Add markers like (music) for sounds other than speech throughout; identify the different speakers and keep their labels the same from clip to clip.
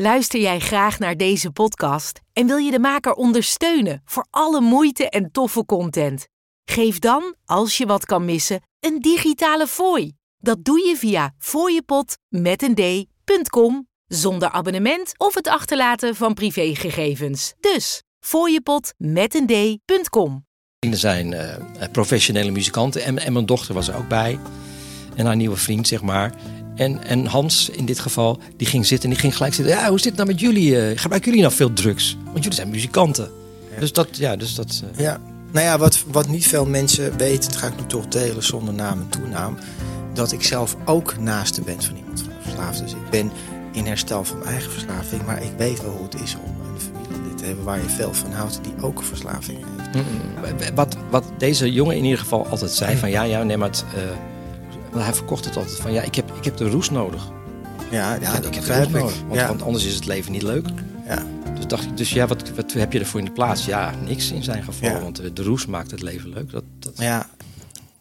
Speaker 1: Luister jij graag naar deze podcast en wil je de maker ondersteunen voor alle moeite en toffe content? Geef dan, als je wat kan missen, een digitale fooi. Dat doe je via d.com zonder abonnement of het achterlaten van privégegevens. Dus d.com.
Speaker 2: Vrienden zijn eh, professionele muzikanten en, en mijn dochter was er ook bij. En haar nieuwe vriend, zeg maar. En, en Hans in dit geval, die ging zitten en die ging gelijk zitten. Ja, hoe zit het nou met jullie? Eh, gebruiken jullie nou veel drugs? Want jullie zijn muzikanten. Dus dat, ja, dus dat... eh,
Speaker 3: Ja, nou ja, wat, wat niet veel mensen weten, dat ga ik nu toch delen zonder naam en toenaam. Dat ik zelf ook naaste ben van iemand van verslaafd. Dus ik ben in herstel van mijn eigen verslaving. Maar ik weet wel hoe het is om een familielid te hebben waar je veel van houdt, die ook een verslaving heeft.
Speaker 2: Mm, Wat, wat deze jongen in ieder geval altijd zei: van ja, ja, nee, maar het, eh, hij verkocht het altijd van ja, ik heb, ik heb de roes nodig.
Speaker 3: Ja, ja
Speaker 2: ik
Speaker 3: dat
Speaker 2: heb de roes
Speaker 3: begrijp ik.
Speaker 2: nodig. Want,
Speaker 3: Ja,
Speaker 2: want anders is het leven niet leuk.
Speaker 3: ja.
Speaker 2: Dus dacht ik, dus ja, wat, wat heb je ervoor in de plaats? Ja, niks in zijn geval.
Speaker 3: Ja.
Speaker 2: Want de roes maakt het leven leuk. Dat, dat,
Speaker 3: ja.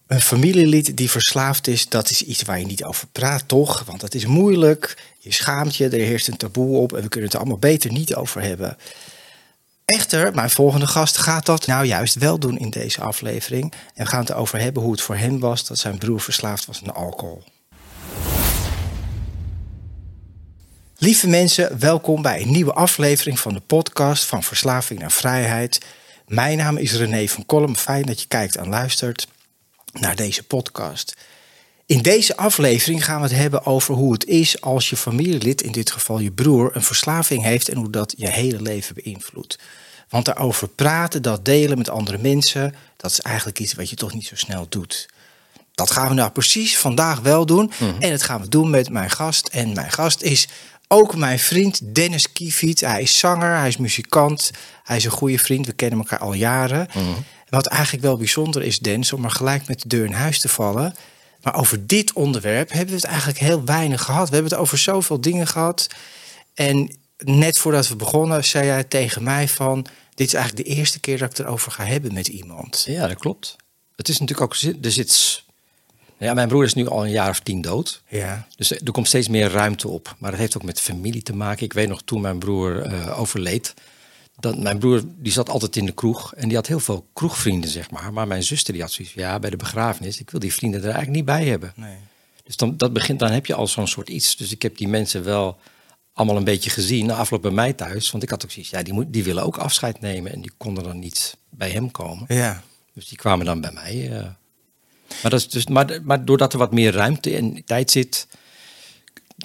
Speaker 3: Een familielid die verslaafd is, dat is iets waar je niet over praat, toch? Want het is moeilijk, je schaamt je, er heerst een taboe op en we kunnen het er allemaal beter niet over hebben. Echter, mijn volgende gast gaat dat nou juist wel doen in deze aflevering. En we gaan het erover hebben hoe het voor hem was dat zijn broer verslaafd was aan alcohol. Lieve mensen, welkom bij een nieuwe aflevering van de podcast van Verslaving naar Vrijheid. Mijn naam is René van Kolm. Fijn dat je kijkt en luistert naar deze podcast. In deze aflevering gaan we het hebben over hoe het is als je familielid, in dit geval je broer, een verslaving heeft en hoe dat je hele leven beïnvloedt. Want daarover praten, dat delen met andere mensen, dat is eigenlijk iets wat je toch niet zo snel doet. Dat gaan we nou precies vandaag wel doen. En dat gaan we doen met mijn gast. En mijn gast is ook mijn vriend Dennis Kiefiet. Hij is zanger, hij is muzikant, hij is een goede vriend. We kennen elkaar al jaren. Wat eigenlijk wel bijzonder is, Dennis, om maar gelijk met de deur in huis te vallen. Maar over dit onderwerp hebben we het eigenlijk heel weinig gehad. We hebben het over zoveel dingen gehad. En net voordat we begonnen, zei jij tegen mij van... dit is eigenlijk de eerste keer dat ik het erover ga hebben met iemand.
Speaker 2: Ja, dat klopt. Het is natuurlijk ook, er zit, ja, mijn broer is nu al een jaar of tien dood.
Speaker 3: Ja,
Speaker 2: Dus er komt steeds meer ruimte op. Maar dat heeft ook met familie te maken. Ik weet nog toen mijn broer eh, overleed. Dat mijn broer die zat altijd in de kroeg. En die had heel veel kroegvrienden, zeg maar. Maar mijn zuster die had zoiets van, ja, bij de begrafenis... ik wil die vrienden er eigenlijk niet bij hebben.
Speaker 3: nee.
Speaker 2: Dus dan, dat begint, dan heb je al zo'n soort iets. Dus ik heb die mensen wel allemaal een beetje gezien. Na afloop bij mij thuis. Want ik had ook zoiets, ja, die, moet, die willen ook afscheid nemen. En die konden dan niet bij hem komen.
Speaker 3: Ja,
Speaker 2: Dus die kwamen dan bij mij. eh. Maar, dat is dus, maar, maar doordat er wat meer ruimte en tijd zit.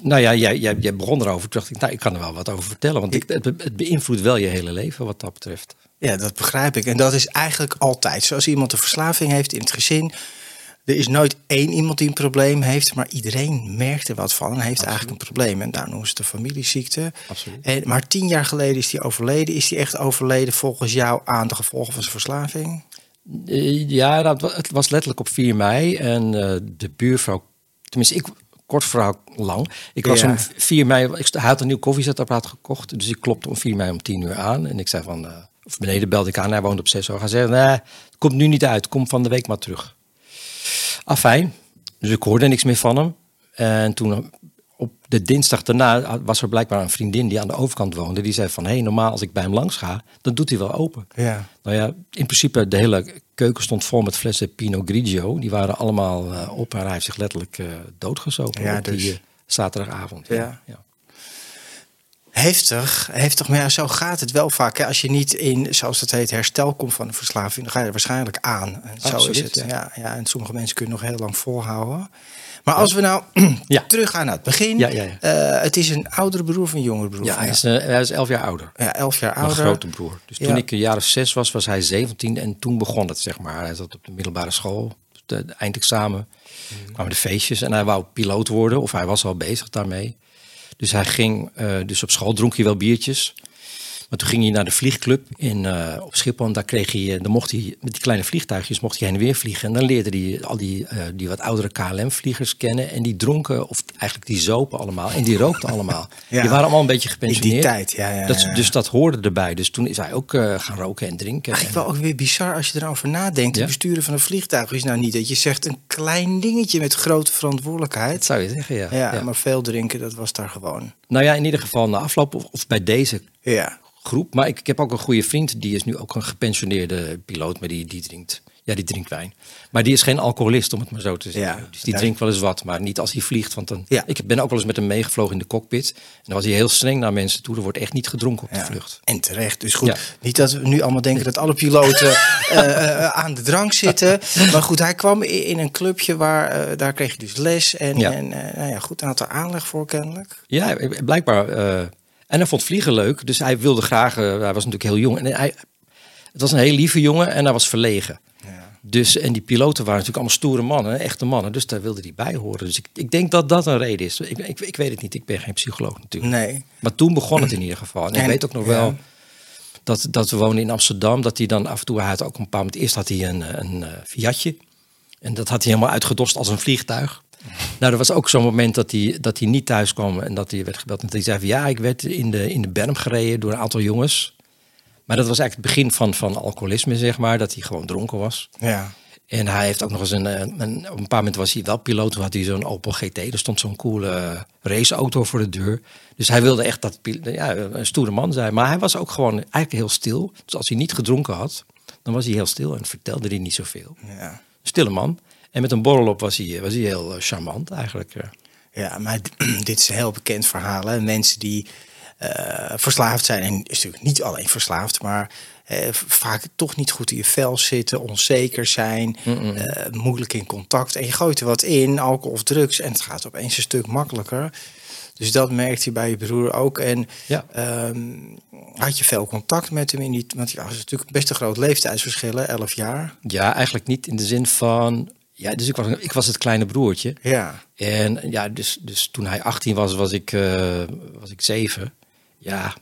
Speaker 2: Nou ja, jij, jij, jij begon erover. Toen dacht ik, nou, ik kan er wel wat over vertellen. Want ik, het, het beïnvloedt wel je hele leven wat dat betreft.
Speaker 3: ja, dat begrijp ik. En dat is eigenlijk altijd. Zoals iemand een verslaving heeft in het gezin... Er is nooit één iemand die een probleem heeft, maar iedereen merkt er wat van en heeft eigenlijk een probleem. En daar noemen ze het de familieziekte.
Speaker 2: Absoluut.
Speaker 3: En, maar tien jaar geleden is hij overleden. Is hij echt overleden volgens jou aan de gevolgen van zijn verslaving?
Speaker 2: Eh, ja, dat, het was letterlijk op 4 mei. En eh, de buurvrouw, tenminste ik, kort verhaal lang. Ik was
Speaker 3: Ja.
Speaker 2: om 4 mei, ik, had een nieuw koffiezetapparaat gekocht. Dus ik klopte om 4 mei om 10 uur aan. En ik zei van, eh, of beneden belde ik aan, hij woont op 6 uur. Hij zei, nee, het komt nu niet uit, kom van de week maar terug. Afijn, dus ik hoorde niks meer van hem. En toen de dinsdag daarna was er blijkbaar een vriendin die aan de overkant woonde. Die zei van, hé, hey, normaal als ik bij hem langs ga, dan doet hij wel open.
Speaker 3: Ja.
Speaker 2: Nou ja, in principe de hele keuken stond vol met flessen Pinot Grigio. Die waren allemaal eh, op en hij heeft zich letterlijk eh doodgezogen
Speaker 3: Ja,
Speaker 2: op
Speaker 3: dus-
Speaker 2: die eh, zaterdagavond.
Speaker 3: Ja.
Speaker 2: ja.
Speaker 3: Heftig, heftig. Maar ja, zo gaat het wel vaak. Hè. Als je niet in, zoals het heet, herstel komt van een verslaving, dan ga je er waarschijnlijk aan. En zo is het.
Speaker 2: ja.
Speaker 3: Ja. Ja, en sommige mensen kunnen nog heel lang volhouden. Maar als we nou (clears throat)
Speaker 2: Ja.
Speaker 3: teruggaan naar het begin.
Speaker 2: Ja, ja, ja.
Speaker 3: eh, het is een oudere broer of een jongere broer?
Speaker 2: Ja, hij is, eh, hij is elf jaar ouder.
Speaker 3: ja, elf jaar ouder.
Speaker 2: grote broer. Dus toen ik een jaar of zes was, was hij 17 en toen begon het, zeg maar. Hij zat op de middelbare school, de, de eindexamen,
Speaker 3: Mhm.
Speaker 2: kwamen de feestjes en hij wou piloot worden of hij was al bezig daarmee. Dus hij ging, eh, dus op school dronk hij wel biertjes. Maar toen ging hij naar de vliegclub in, uh, op Schiphol. En daar kreeg hij, dan mocht hij met die kleine vliegtuigjes mocht hij heen en weer vliegen. En dan leerde hij al die, uh, die wat oudere KLM-vliegers kennen. En die dronken, of eigenlijk die zopen allemaal. En die rookten allemaal. (laughs) ja. Die waren allemaal een beetje gepensioneerd.
Speaker 3: In die tijd, ja. ja,
Speaker 2: dat,
Speaker 3: ja.
Speaker 2: Dus dat hoorde erbij. Dus toen is hij ook uh, gaan roken en drinken.
Speaker 3: Eigenlijk wel ook weer bizar als je erover nadenkt. Het besturen van een vliegtuig is nou niet dat je zegt een klein dingetje met grote verantwoordelijkheid.
Speaker 2: Dat zou je zeggen, ja.
Speaker 3: Ja, maar veel drinken, dat was daar gewoon.
Speaker 2: Nou ja, in ieder geval na afloop of, of bij deze
Speaker 3: ja.
Speaker 2: Groep. Maar ik, ik heb ook een goede vriend, die is nu ook een gepensioneerde piloot, maar die, die drinkt. Ja, die drinkt wijn. Maar die is geen alcoholist, om het maar zo te zeggen.
Speaker 3: Ja,
Speaker 2: dus die drinkt wel eens wat, maar niet als hij vliegt. Want dan,
Speaker 3: Ja.
Speaker 2: Ik ben ook wel eens met hem meegevlogen in de cockpit. En dan was hij heel streng naar mensen toe. Er wordt echt niet gedronken op de vlucht.
Speaker 3: En terecht. Dus goed, niet dat we nu allemaal denken dat alle piloten (laughs) eh, eh, aan de drank zitten. Maar goed, hij kwam in een clubje waar, eh, daar kreeg je dus les. En,
Speaker 2: Ja.
Speaker 3: en nou ja, goed, had er aanleg voor kennelijk.
Speaker 2: Ja, blijkbaar. Eh, en hij vond vliegen leuk. Dus hij wilde graag. eh, hij was natuurlijk heel jong. En hij, het was een heel lieve jongen en hij was verlegen.
Speaker 3: Ja.
Speaker 2: Dus, en die piloten waren natuurlijk allemaal stoere mannen, echte mannen. Dus daar wilde hij bij horen. Dus ik, ik denk dat dat een reden is. Ik, ik, ik weet het niet, ik ben geen psycholoog natuurlijk.
Speaker 3: Nee.
Speaker 2: Maar toen begon het in ieder geval. En, ik weet ook nog
Speaker 3: ja.
Speaker 2: wel dat, dat we woonden in Amsterdam. Dat hij dan af en toe, hij had ook een paar moment, eerst had hij een, een, eh, Fiatje. En dat had hij helemaal uitgedost als een vliegtuig. Nou, er was ook zo'n moment dat hij, dat hij niet thuis kwam en dat hij werd gebeld. En hij zei van ja, ik werd in de, in de berm gereden door een aantal jongens. Maar dat was eigenlijk het begin van, van alcoholisme, zeg maar. Dat hij gewoon dronken was.
Speaker 3: Ja.
Speaker 2: En hij heeft ook nog eens een, eh, een op een paar moment was hij wel piloot. Toen had hij zo'n Opel GT. Er stond zo'n coole raceauto voor de deur. Dus hij wilde echt dat ja, een stoere man zijn. Maar hij was ook gewoon eigenlijk heel stil. Dus als hij niet gedronken had, dan was hij heel stil en vertelde hij niet zoveel.
Speaker 3: Ja.
Speaker 2: Stille man. En met een borrel op was hij, was hij heel eh, charmant eigenlijk. eh.
Speaker 3: Ja, maar (clears throat) dit is een heel bekend verhaal. Hè? Mensen die eh, verslaafd zijn, en is natuurlijk niet alleen verslaafd, maar eh, vaak toch niet goed in je vel zitten, onzeker zijn, eh, moeilijk in contact. En je gooit er wat in, alcohol of drugs, en het gaat opeens een stuk makkelijker. Dus dat merkt hij bij je broer ook. En
Speaker 2: Ja.
Speaker 3: ehm, had je veel contact met hem in die... Want ja, het is natuurlijk best een groot leeftijdsverschil, hè, 11 jaar.
Speaker 2: Ja, eigenlijk niet in de zin van... Ja, dus ik was, ik was het kleine broertje.
Speaker 3: Ja,
Speaker 2: En ja, dus, dus toen hij 18 was, was ik, eh, was ik 7. Ja,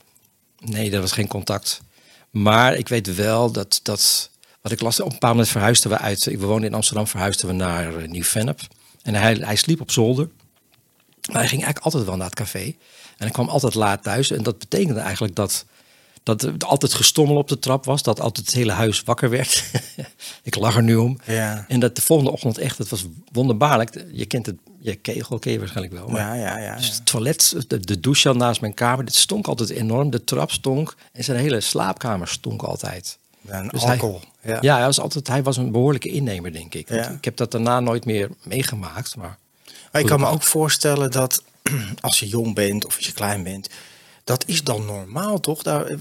Speaker 2: nee, er was geen contact. Maar ik weet wel dat, dat wat ik las, op een bepaald moment verhuisden we uit. We woonden in Amsterdam, verhuisden we naar eh, Nieuw-Vennep. En hij, hij sliep op zolder. Maar hij ging eigenlijk altijd wel naar het café. En hij kwam altijd laat thuis. En dat betekende eigenlijk dat, dat er altijd gestommel op de trap was. Dat altijd het hele huis wakker werd. (laughs) ik lag er nu om.
Speaker 3: ja.
Speaker 2: En dat de volgende ochtend echt, het was wonderbaarlijk. Je kent het, je kegel ken je waarschijnlijk wel. Maar
Speaker 3: Ja, ja, ja.
Speaker 2: dus het toilet, de, de douche al naast mijn kamer, dit stonk altijd enorm. De trap stonk en zijn hele slaapkamer stonk altijd.
Speaker 3: Ja, en
Speaker 2: Dus hij-
Speaker 3: alcohol. ja.
Speaker 2: Ja, hij was, altijd, hij was een behoorlijke innemer, denk ik.
Speaker 3: Ja.
Speaker 2: Ik heb dat daarna nooit meer meegemaakt. Maar
Speaker 3: Maar ik kan me ook voorstellen dat (clears throat) als je jong bent of als je klein bent, dat is dan normaal, toch? Daar,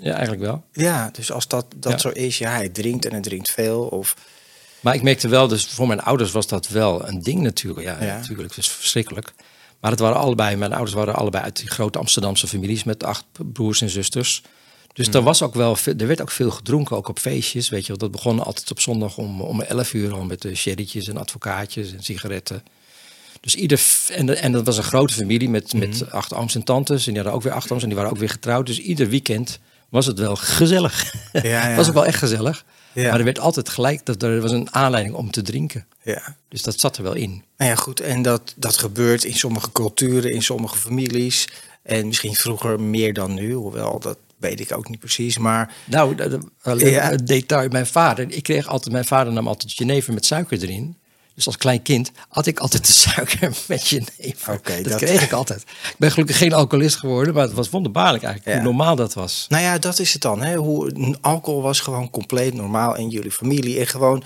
Speaker 2: ja, eigenlijk wel.
Speaker 3: ja, dus als dat, dat
Speaker 2: Ja.
Speaker 3: zo is, ja, hij drinkt en hij drinkt veel. Of,
Speaker 2: Maar ik merkte wel, dus voor mijn ouders was dat wel een ding natuurlijk. Ja,
Speaker 3: Ja.
Speaker 2: natuurlijk, het is verschrikkelijk. Maar het waren allebei, mijn ouders waren allebei uit die grote Amsterdamse families met acht broers en zusters. Dus
Speaker 3: Hmm.
Speaker 2: er was ook wel, er werd ook veel gedronken, ook op feestjes. Weet je, dat begon altijd op zondag om, om 11 uur al met de sherrytjes en advocaatjes en sigaretten. Dus ieder, en, en dat was een grote familie met, met
Speaker 3: Hmm.
Speaker 2: acht ooms en tantes. En die hadden ook weer acht ooms en die waren ook weer getrouwd. Dus ieder weekend was het wel gezellig.
Speaker 3: Ja, ja.
Speaker 2: Het (laughs) was ook wel echt gezellig.
Speaker 3: Ja.
Speaker 2: Maar er werd altijd gelijk, dat er was een aanleiding om te drinken.
Speaker 3: ja.
Speaker 2: Dus dat zat er wel in.
Speaker 3: Nou ja, goed. En dat, dat gebeurt in sommige culturen, in sommige families. En misschien vroeger meer dan nu, hoewel dat weet ik ook niet precies. Maar
Speaker 2: Nou, dat- dat- een leuk
Speaker 3: Ja.
Speaker 2: detail. Mijn vader, ik kreeg altijd, mijn vader nam altijd jenever met suiker erin. Dus als klein kind had ik altijd de suiker (laughs) met jenever.
Speaker 3: Oké,
Speaker 2: dat,
Speaker 3: dat-
Speaker 2: kreeg ik altijd. Ik ben gelukkig geen alcoholist geworden, maar het was wonderbaarlijk eigenlijk
Speaker 3: Ja.
Speaker 2: hoe normaal dat was.
Speaker 3: Nou ja, dat is het dan. Hè? Hoe, alcohol was gewoon compleet normaal in jullie familie. En gewoon,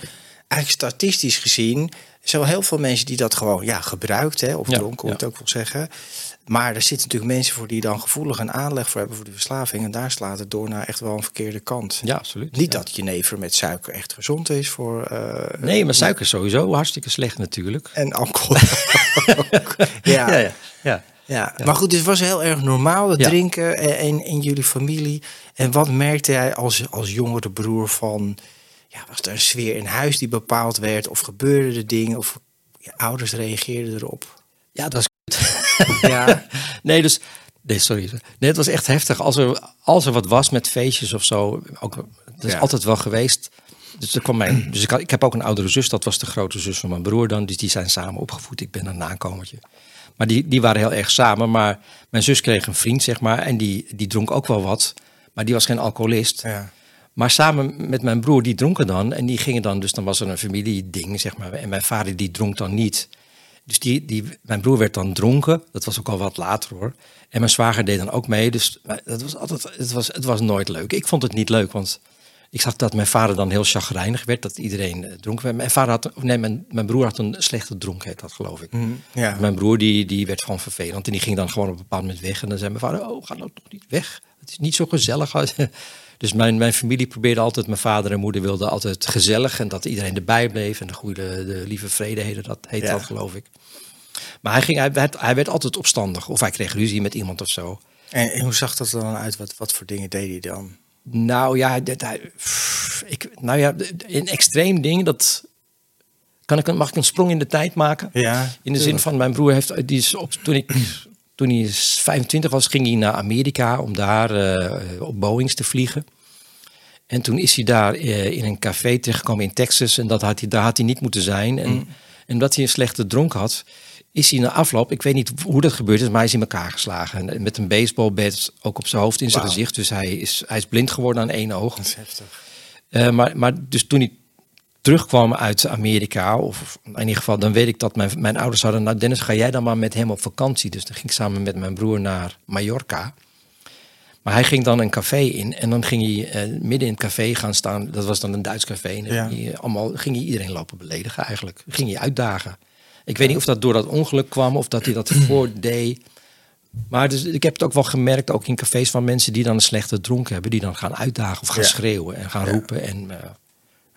Speaker 3: eigenlijk statistisch gezien, zo heel veel mensen die dat gewoon ja, gebruikt, hè, of
Speaker 2: Ja,
Speaker 3: dronken, hoe je
Speaker 2: ja.
Speaker 3: het ook wil zeggen. Maar er zitten natuurlijk mensen voor die dan gevoelig een aanleg voor hebben voor de verslaving. En daar slaat het door naar echt wel een verkeerde kant.
Speaker 2: Ja, absoluut.
Speaker 3: Niet
Speaker 2: Ja.
Speaker 3: dat jenever met suiker echt gezond is voor. eh,
Speaker 2: Nee, maar suiker is sowieso hartstikke slecht natuurlijk.
Speaker 3: En alcohol. (laughs) ja.
Speaker 2: ja, ja. ja.
Speaker 3: Ja, maar goed, het was heel erg normaal, het
Speaker 2: Ja.
Speaker 3: drinken in, in, jullie familie. En wat merkte jij als, als jongere broer van... Ja, was er een sfeer in huis die bepaald werd? Of gebeurden er dingen? Of je ouders reageerden erop?
Speaker 2: Ja, dat (laughs)
Speaker 3: Ja,
Speaker 2: nee, dus Nee, sorry. Nee, het was echt heftig. Als er, als er wat was met feestjes of zo, ook, dat is
Speaker 3: Ja.
Speaker 2: altijd wel geweest. Dus, er kwam mijn, (clears throat) dus ik, had, ik heb ook een oudere zus, dat was de grote zus van mijn broer dan. Dus die zijn samen opgevoed. Ik ben een nakomertje. Maar die, die waren heel erg samen. Maar mijn zus kreeg een vriend, zeg maar. En die, die dronk ook wel wat. Maar die was geen alcoholist.
Speaker 3: Ja.
Speaker 2: Maar samen met mijn broer, die dronken dan. En die gingen dan, dus dan was er een familieding, zeg maar. En mijn vader, die dronk dan niet. Dus die, die, mijn broer werd dan dronken. Dat was ook al wat later hoor. En mijn zwager deed dan ook mee. Dus dat was altijd, het, was, het was nooit leuk. Ik vond het niet leuk, want ik zag dat mijn vader dan heel chagrijnig werd. Dat iedereen eh, dronken werd. Mijn, vader had, nee, mijn, mijn broer had een slechte dronkenheid, dat geloof ik.
Speaker 3: Mm, ja.
Speaker 2: Mijn broer die, die werd gewoon vervelend. En die ging dan gewoon op een bepaald moment weg. En dan zei mijn vader, oh, ga nou toch niet weg. Het is niet zo gezellig. Dus mijn, mijn familie probeerde altijd, mijn vader en moeder wilden altijd gezellig. En dat iedereen erbij bleef. En de goede, de lieve vrede heette dat, heet
Speaker 3: Ja.
Speaker 2: dat geloof ik. Maar hij, ging, hij, werd, hij werd altijd opstandig. Of hij kreeg ruzie met iemand of zo.
Speaker 3: En, en hoe zag dat er dan uit? Wat, wat voor dingen deed hij dan?
Speaker 2: Nou ja, dit, hij, pff, ik, nou ja, een extreem ding, dat... Kan ik, een- mag ik een sprong in de tijd maken?
Speaker 3: Ja,
Speaker 2: In de zin van mijn broer heeft, die is op, toen ik (clears throat) toen hij 25 was, ging hij naar Amerika om daar eh, op Boeings te vliegen. En toen is hij daar eh, in een café terechtgekomen in Texas en dat had hij, daar had hij niet moeten zijn. En, en omdat hij een slechte dronk had, is hij na afloop, ik weet niet hoe dat gebeurd is, maar hij is in elkaar geslagen. En met een baseballbat ook op zijn hoofd in zijn gezicht. Dus hij is, hij is blind geworden aan één oog.
Speaker 3: Dat is heftig.
Speaker 2: Eh, maar, maar dus toen ik terugkwam uit Amerika, of in ieder geval, dan weet ik dat mijn, mijn ouders hadden, nou Dennis, ga jij dan maar met hem op vakantie. Dus dan ging ik samen met mijn broer naar Mallorca. Maar hij ging dan een café in en dan ging hij eh, midden in het café gaan staan. Dat was dan een Duits café. En dan
Speaker 3: Ja.
Speaker 2: ging, hij allemaal, ging hij iedereen lopen beledigen eigenlijk. Ging hij uitdagen. Ik weet niet of dat door dat ongeluk kwam of dat hij dat (clears throat) ervoor deed. Maar dus, ik heb het ook wel gemerkt, ook in cafés van mensen die dan een slechte dronk hebben, die dan gaan uitdagen of gaan
Speaker 3: Ja.
Speaker 2: schreeuwen en gaan
Speaker 3: Ja.
Speaker 2: roepen en eh,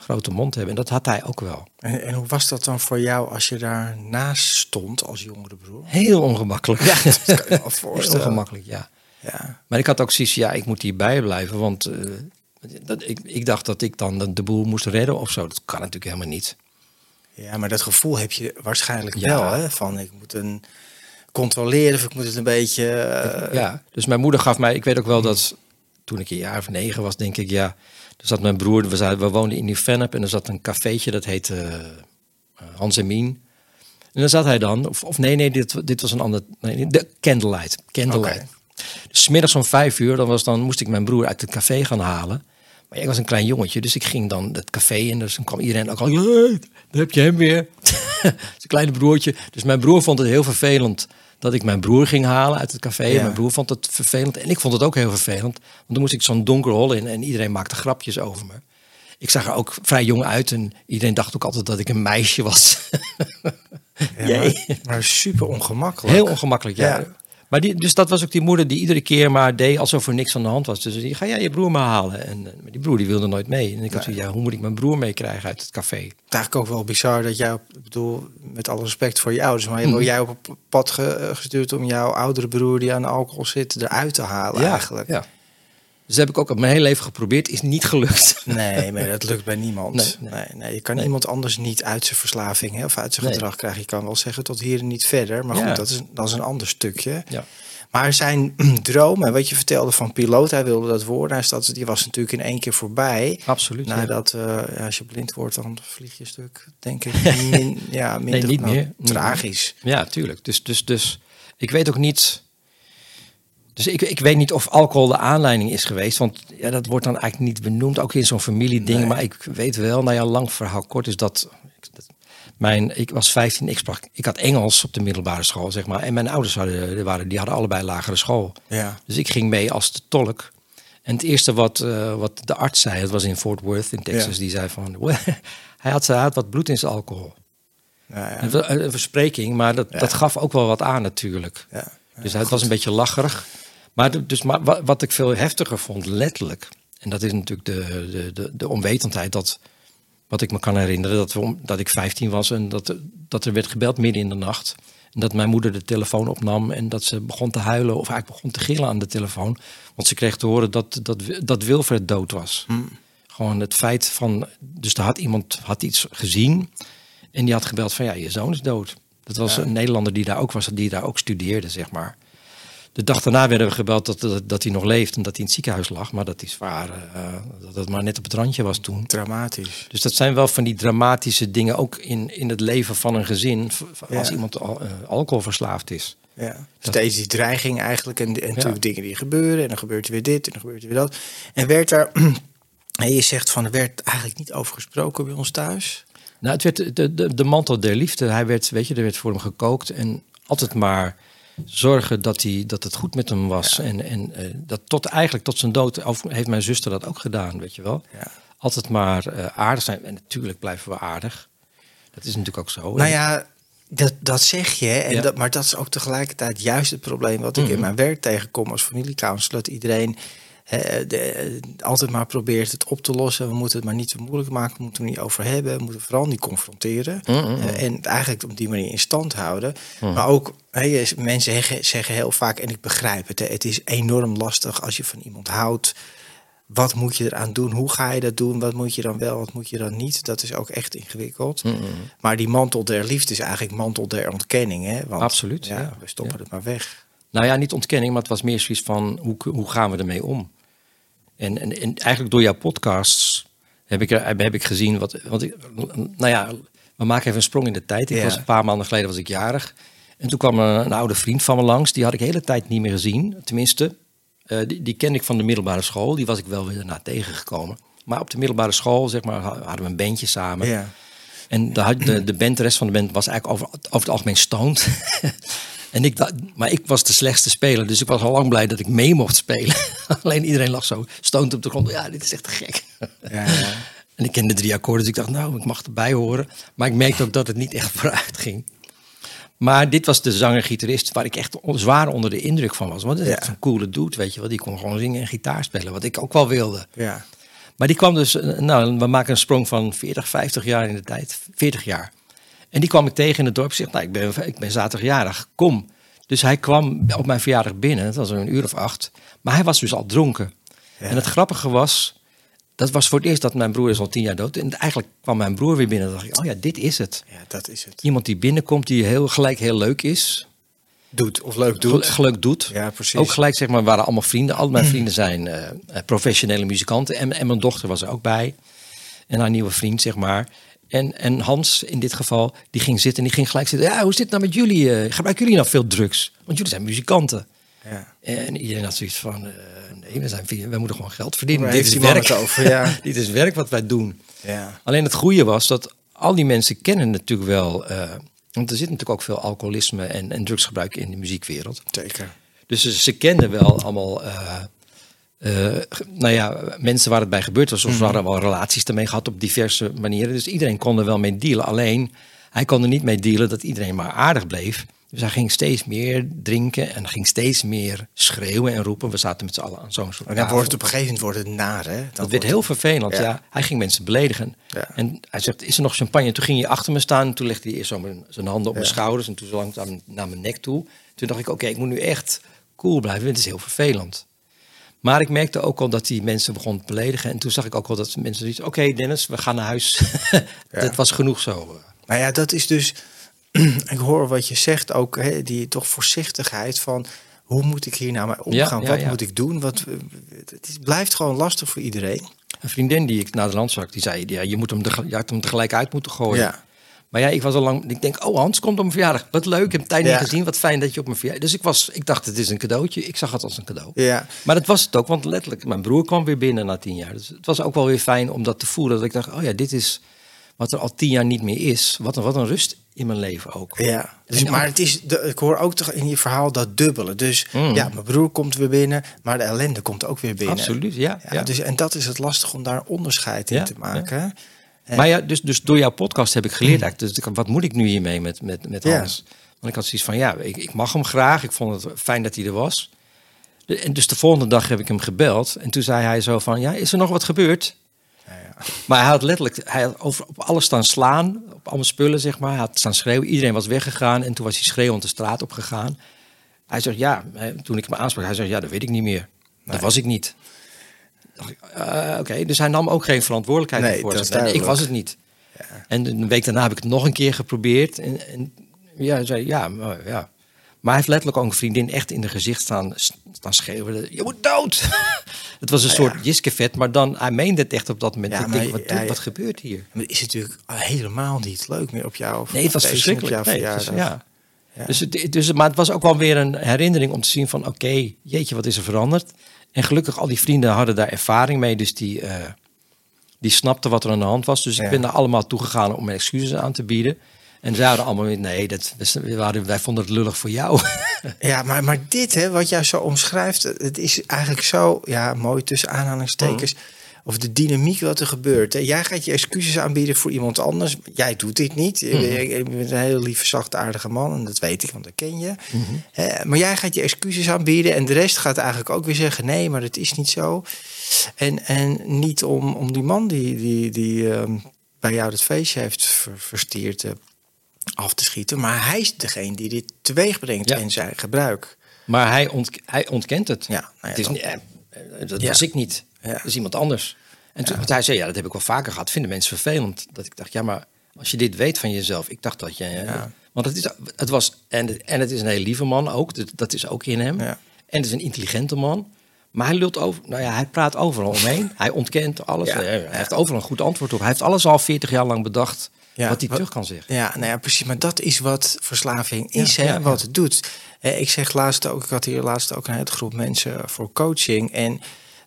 Speaker 2: grote mond hebben. En dat had hij ook wel.
Speaker 3: En, en hoe was dat dan voor jou als je daar naast stond als jongere broer?
Speaker 2: Heel ongemakkelijk.
Speaker 3: Ja, dat kan je wel (laughs)
Speaker 2: Heel ongemakkelijk, ja.
Speaker 3: Ja.
Speaker 2: Maar ik had ook zoiets, ja, ik moet hierbij blijven, want eh, dat, ik, ik dacht dat ik dan de, boel moest redden of zo. Dat kan natuurlijk helemaal niet.
Speaker 3: ja, maar dat gevoel heb je waarschijnlijk
Speaker 2: Ja.
Speaker 3: wel, hè? Van ik moet een controleren of ik moet het een beetje... eh,
Speaker 2: ja, dus mijn moeder gaf mij, ik weet ook wel dat toen ik een jaar of negen was, denk ik, ja, er zat mijn broer, we, zaten, we woonden in Nieuw-Vennep en er zat een cafeetje, dat heette eh, Hans en Mien. En dan zat hij dan, of, of nee, nee, dit, dit was een ander, nee, de Candlelight. Candlelight.
Speaker 3: Oké.
Speaker 2: Dus middags om vijf uur, dan, was dan moest ik mijn broer uit het café gaan halen. Maar ik was een klein jongetje, dus ik ging dan het café in. Dus dan kwam iedereen ook al, "Hey, daar heb je hem weer. (laughs) Zijn kleine broertje. Dus mijn broer vond het heel vervelend dat ik mijn broer ging halen uit het café.
Speaker 3: Ja.
Speaker 2: Mijn broer vond het vervelend en ik vond het ook heel vervelend. Want dan moest ik zo'n donker hol in en iedereen maakte grapjes over me. Ik zag er ook vrij jong uit en iedereen dacht ook altijd dat ik een meisje was. (laughs)
Speaker 3: ja, maar, maar super ongemakkelijk.
Speaker 2: Heel ongemakkelijk, ja.
Speaker 3: Ja.
Speaker 2: Maar die, dus dat was ook die moeder die iedere keer maar deed alsof er niks aan de hand was. Dus die ga jij je broer maar halen. En eh, maar die broer die wilde nooit mee. En ik had zoiets, ja, hoe moet ik mijn broer meekrijgen uit het café?
Speaker 3: Het is eigenlijk ook wel bizar dat jij, ik bedoel, met alle respect voor je ouders, maar
Speaker 2: Mhm.
Speaker 3: mm. jij op een pad ge- eh, gestuurd om jouw oudere broer die aan alcohol zit eruit te halen eigenlijk.
Speaker 2: Ja. Dus dat heb ik ook op mijn hele leven geprobeerd. Is niet gelukt. (laughs)
Speaker 3: Nee, maar dat lukt bij niemand.
Speaker 2: Nee,
Speaker 3: Nee,
Speaker 2: nee.
Speaker 3: nee, je kan
Speaker 2: Nee.
Speaker 3: iemand anders niet uit zijn verslaving hè, of uit zijn gedrag krijgen. Je kan wel zeggen tot hier en niet verder, maar
Speaker 2: Ja.
Speaker 3: goed, dat is, dat is een ander stukje.
Speaker 2: Ja.
Speaker 3: Maar zijn (clears throat) droom, en wat je vertelde van piloot, hij wilde dat worden, hij staat, die was natuurlijk in één keer voorbij.
Speaker 2: Absoluut.
Speaker 3: Nadat, eh, ja, als je blind wordt, dan vlieg je stuk, denk ik. (laughs) Min, ja, minder,
Speaker 2: niet
Speaker 3: nou,
Speaker 2: meer.
Speaker 3: Tragisch.
Speaker 2: Ja, tuurlijk. Dus, dus, dus ik weet ook niet. Dus ik, ik weet niet of alcohol de aanleiding is geweest. Want ja, dat wordt dan eigenlijk niet benoemd. Ook in zo'n familieding.
Speaker 3: Nee.
Speaker 2: Maar ik weet wel, nou ja, lang verhaal kort is dat. dat- Mijn, ik was 15, ik, sprak, ik had Engels op de middelbare school, zeg maar. En mijn ouders hadden, die waren, die hadden allebei lagere school.
Speaker 3: Ja.
Speaker 2: Dus ik ging mee als de tolk. En het eerste wat, eh, wat de arts zei, het was in Fort Worth in Texas,
Speaker 3: Ja.
Speaker 2: die zei van, (laughs) hij had, hij had wat bloed in zijn alcohol.
Speaker 3: Ja,
Speaker 2: Het was Een verspreking, maar dat,
Speaker 3: Ja.
Speaker 2: dat gaf ook wel wat aan natuurlijk.
Speaker 3: ja.
Speaker 2: Dus het was een beetje lacherig. Maar, de- dus, maar wa- wat ik veel heftiger vond, letterlijk... en dat is natuurlijk de, de, de, de onwetendheid... dat wat ik me kan herinneren, dat, we, dat ik 15 was... en dat, er- dat er werd gebeld midden in de nacht... en dat mijn moeder de telefoon opnam... en dat ze begon te huilen of eigenlijk begon te gillen aan de telefoon... want ze kreeg te horen dat, dat, dat Wilfred dood was. Gewoon het feit van... dus er had iemand had iets gezien... en die had gebeld van ja, je zoon is dood. Dat was
Speaker 3: Ja.
Speaker 2: een Nederlander die daar ook was, die daar ook studeerde, zeg maar. De dag daarna werden we gebeld dat, dat, dat hij nog leeft en dat hij in het ziekenhuis lag. Maar dat is waar, uh, dat het maar net op het randje was toen.
Speaker 3: Dramatisch.
Speaker 2: Dus dat zijn wel van die dramatische dingen ook in, in het leven van een gezin. Als ja. iemand al, uh, alcoholverslaafd is.
Speaker 3: Ja, steeds die dreiging eigenlijk en, en natuurlijk ja. dingen die gebeuren. En dan gebeurt er weer dit en dan gebeurt er weer dat. En werd daar, (clears throat) en je zegt van er werd eigenlijk niet over gesproken bij ons thuis.
Speaker 2: Nou, het werd de, de, de mantel der liefde. Hij werd, weet je, er werd voor hem gekookt en altijd maar zorgen dat, hij, dat het goed met hem was. Ja. En, en uh, dat tot eigenlijk tot zijn dood heeft mijn zuster dat ook gedaan, weet je wel.
Speaker 3: Ja.
Speaker 2: Altijd maar uh, aardig zijn. En natuurlijk blijven we aardig. Dat is natuurlijk ook zo.
Speaker 3: Nou ja, dat, dat zeg je. En ja. dat, maar dat is ook tegelijkertijd juist het probleem wat ik mm -hmm. in mijn werk tegenkom als familiecounselor. Dat iedereen he, de, altijd maar probeert het op te lossen. We moeten het maar niet te moeilijk maken. We moeten het niet over hebben. We moeten vooral niet confronteren.
Speaker 2: Mm -hmm.
Speaker 3: uh, en eigenlijk op die manier in stand houden. Mm. Maar ook he, mensen zeggen, zeggen heel vaak, en ik begrijp het. He, het is enorm lastig als je van iemand houdt. Wat moet je eraan doen? Hoe ga je dat doen? Wat moet je dan wel? Wat moet je dan niet? Dat is ook echt ingewikkeld.
Speaker 2: Mm -hmm.
Speaker 3: Maar die mantel der liefde is eigenlijk mantel der ontkenning. Hè? Want,
Speaker 2: Absoluut.
Speaker 3: Ja,
Speaker 2: ja.
Speaker 3: we stoppen
Speaker 2: ja.
Speaker 3: het maar weg.
Speaker 2: Nou ja, niet ontkenning, maar het was meer zoiets van hoe, hoe gaan we ermee om? En, en, en eigenlijk door jouw podcasts heb ik, heb ik gezien wat. Want ik, nou ja, we maken even een sprong in de tijd. Ik
Speaker 3: Ja.
Speaker 2: was een paar maanden geleden was ik jarig. En toen kwam een, een oude vriend van me langs. Die had ik de hele tijd niet meer gezien. Tenminste, eh, die, die kende ik van de middelbare school. Die was ik wel weer daarna tegengekomen. Maar op de middelbare school, zeg maar, hadden we een bandje samen.
Speaker 3: Ja.
Speaker 2: En de, de, de band, de rest van de band was eigenlijk over, over het algemeen stoned. (laughs) en ik, dacht- maar ik was de slechtste speler, dus ik was al lang blij dat ik mee mocht spelen. (laughs) Alleen iedereen lag zo stoned op de grond. Ja, dit is echt gek.
Speaker 3: Ja, ja. (laughs)
Speaker 2: En ik kende drie akkoorden, dus ik dacht, nou, ik mag erbij horen. Maar ik merkte ook dat het niet echt (laughs) vooruit ging. Maar dit was de zanger-gitarist waar ik echt zwaar onder de indruk van was. Want het is
Speaker 3: Ja.
Speaker 2: coole dude, weet je wel. Die kon gewoon zingen en gitaar spelen, wat ik ook wel wilde.
Speaker 3: ja.
Speaker 2: Maar die kwam dus, eh, nou, we maken een sprong van 40, 50 jaar in de tijd. 40 jaar. En die kwam ik tegen in het dorp. Ik zeg, nou, ik ben, ik ben zaterdagjarig, kom. Dus hij kwam op mijn verjaardag binnen. Het was een uur of acht. Maar hij was dus al dronken.
Speaker 3: Ja.
Speaker 2: En het grappige was, dat was voor het eerst dat mijn broer is al tien jaar dood. En eigenlijk kwam mijn broer weer binnen. Dan dacht ik, oh ja, dit is het.
Speaker 3: ja, dat is het.
Speaker 2: Iemand die binnenkomt, die heel, gelijk heel leuk is.
Speaker 3: Doet of leuk doet.
Speaker 2: Gel- Leuk doet.
Speaker 3: Ja, precies.
Speaker 2: Ook gelijk, zeg maar, waren allemaal vrienden. Al mijn vrienden zijn eh, eh, professionele muzikanten. En, en mijn dochter was er ook bij. En haar nieuwe vriend, zeg maar. En, en Hans, in dit geval, die ging zitten en die ging gelijk zitten. Ja, hoe zit het nou met jullie? Eh, gebruiken jullie nou veel drugs? Want jullie zijn muzikanten.
Speaker 3: Ja.
Speaker 2: En iedereen had zoiets van, eh, nee, we, zijn, we moeten gewoon geld verdienen. Dit is werk.
Speaker 3: over? Ja. (laughs)
Speaker 2: Dit is werk wat wij doen.
Speaker 3: Ja.
Speaker 2: Alleen het goede was dat al die mensen kennen natuurlijk wel... eh, want er zit natuurlijk ook veel alcoholisme en, en drugsgebruik in de muziekwereld.
Speaker 3: Zeker.
Speaker 2: Dus ze, ze kenden wel allemaal, eh, nou ja, mensen waar het bij gebeurd was. Of ze hadden wel relaties ermee gehad op diverse manieren. Dus iedereen kon er wel mee dealen. Alleen, hij kon er niet mee dealen dat iedereen maar aardig bleef. Dus hij ging steeds meer drinken en ging steeds meer schreeuwen en roepen. We zaten met z'n allen aan zo'n soort
Speaker 3: Maar dan wordt het op een gegeven moment wordt het naar, hè? Dan
Speaker 2: Dat werd
Speaker 3: wordt
Speaker 2: heel vervelend.
Speaker 3: Ja.
Speaker 2: Ja. Hij ging mensen beledigen.
Speaker 3: Ja.
Speaker 2: En hij zegt, is er nog champagne? Toen ging hij achter me staan. En toen legde hij eerst zo mijn, zijn handen op
Speaker 3: Ja.
Speaker 2: mijn schouders. En toen zo langzaam naar mijn nek toe. Toen dacht ik, oké, ik moet nu echt cool blijven. Het is heel vervelend. Maar ik merkte ook al dat die mensen begon te beledigen. En toen zag ik ook al dat mensen zoiets... Oké, Dennis, we gaan naar huis. (laughs) dat was genoeg zo.
Speaker 3: Nou ja, dat is dus. (clears throat) ik hoor wat je zegt ook, hè, die toch voorzichtigheid van. Hoe moet ik hier nou mee omgaan?
Speaker 2: Ja, ja,
Speaker 3: wat
Speaker 2: ja.
Speaker 3: moet ik doen? Wat, het is, blijft gewoon lastig voor iedereen.
Speaker 2: Een vriendin die ik naar de land zag, die zei... Ja, je, moet hem er, je had hem tegelijk uit moeten gooien.
Speaker 3: Ja.
Speaker 2: Maar ja, ik was al lang. Ik denk, oh, Hans komt op mijn verjaardag. Wat leuk, ik heb tijd
Speaker 3: Ja.
Speaker 2: niet gezien. Wat fijn dat je op mijn verjaardag. Dus ik was, ik dacht, het is een cadeautje. Ik zag het als een cadeau.
Speaker 3: Ja.
Speaker 2: Maar dat was het ook, want letterlijk, mijn broer kwam weer binnen na tien jaar. Dus het was ook wel weer fijn om dat te voelen. Dat ik dacht, oh ja, dit is wat er al tien jaar niet meer is. Wat een, wat een rust in mijn leven ook.
Speaker 3: Ja, dus,
Speaker 2: ook-
Speaker 3: maar het is, de, ik hoor ook toch in je verhaal dat dubbele. Dus
Speaker 2: Mm.
Speaker 3: ja, mijn broer komt weer binnen, maar de ellende komt ook weer binnen.
Speaker 2: Absoluut, ja.
Speaker 3: Ja,
Speaker 2: ja.
Speaker 3: Dus, en dat is het lastig om daar onderscheid in
Speaker 2: Ja,
Speaker 3: te maken. Hè?
Speaker 2: Maar ja, dus, dus door jouw podcast heb ik geleerd eigenlijk. Dus wat moet ik nu hiermee met, met, met
Speaker 3: Ja.
Speaker 2: Hans? Want ik had zoiets van, ja, ik, ik mag hem graag. Ik vond het fijn dat hij er was. De- En dus de volgende dag heb ik hem gebeld. En toen zei hij zo van, ja, is er nog wat gebeurd?
Speaker 3: Ja, ja.
Speaker 2: Maar hij had letterlijk hij had over, op alles staan slaan. Op alle spullen, zeg maar. Hij had staan schreeuwen. Iedereen was weggegaan. En toen was hij schreeuwend de straat op gegaan. Hij zegt, ja, toen ik hem aansprak, hij zegt, ja, dat weet ik niet meer.
Speaker 3: Nee.
Speaker 2: Dat was ik niet. Eh, Oké, dus hij nam ook geen verantwoordelijkheid
Speaker 3: Nee,
Speaker 2: voor zich. Ik was het niet. En een week daarna heb ik het nog een keer geprobeerd. En, en ja, zei ja, maar, ja. Maar hij heeft letterlijk ook een vriendin echt in de gezicht staan, staan schreeuwen. Je moet dood! (laughs) het was een soort jiskevet, maar dan, hij meende het echt op dat moment.
Speaker 3: Ja,
Speaker 2: ik denk, wat,
Speaker 3: ja, ja.
Speaker 2: wat gebeurt hier?
Speaker 3: Maar het is natuurlijk helemaal niet leuk meer op jou.
Speaker 2: Nee, het was verschrikkelijk. Nee, het was-
Speaker 3: verjaardag.
Speaker 2: ja. Dus het, dus, maar het was ook wel weer een herinnering om te zien van... oké, jeetje, wat is er veranderd? En gelukkig, al die vrienden hadden daar ervaring mee. Dus die, eh, die snapten wat er aan de hand was. Dus
Speaker 3: Ja.
Speaker 2: ik ben daar allemaal toegegaan om mijn excuses aan te bieden. En ze hadden allemaal, nee, dat, wij vonden het lullig voor jou. (laughs)
Speaker 3: Ja, maar, maar dit, hè, wat jij zo omschrijft, het is eigenlijk zo, ja, mooi tussen aanhalingstekens.
Speaker 2: Mhm.
Speaker 3: Of de dynamiek wat er gebeurt. Hè. Jij gaat je excuses aanbieden voor iemand anders. Jij doet dit niet.
Speaker 2: Mhm.
Speaker 3: Je- Je bent een hele lieve, zachtaardige man. En dat weet ik, want dat ken je.
Speaker 2: Mhm.
Speaker 3: Hè, maar jij gaat je excuses aanbieden. En de rest gaat eigenlijk ook weer zeggen: nee, maar dat is niet zo. En, en niet om, om die man die, die, die ehm, bij jou dat feestje heeft ver, verstierd eh, af te schieten. Maar hij is degene die dit teweeg brengt
Speaker 2: Ja.
Speaker 3: in zijn gebruik.
Speaker 2: Maar hij, ont, hij ontkent het.
Speaker 3: Ja, nou ja,
Speaker 2: het is niet, eh, eh, dat
Speaker 3: Ja.
Speaker 2: was ik niet.
Speaker 3: Ja.
Speaker 2: Dat is iemand anders. En toen, want hij zei, ja, dat heb ik wel vaker gehad. Vinden mensen vervelend. Dat ik dacht, ja, maar als je dit weet van jezelf. Ik dacht dat je...
Speaker 3: Ja.
Speaker 2: Want het, is, het was... En, en het is een hele lieve man ook. Dat, is ook in hem.
Speaker 3: Ja.
Speaker 2: En het is een intelligente man. Maar hij lult over... Nou ja, hij praat overal omheen. (laughs) hij ontkent alles.
Speaker 3: Ja.
Speaker 2: Hij heeft overal een goed antwoord op. Hij heeft alles al 40 jaar lang bedacht...
Speaker 3: Ja,
Speaker 2: wat hij terug kan zeggen.
Speaker 3: Ja, nou ja, precies. Maar dat is wat verslaving is,
Speaker 2: Ja,
Speaker 3: hè,
Speaker 2: ja,
Speaker 3: wat
Speaker 2: ja.
Speaker 3: het doet. Eh, Ik zeg laatst ook, ik had hier laatst ook een hele groep mensen voor coaching. En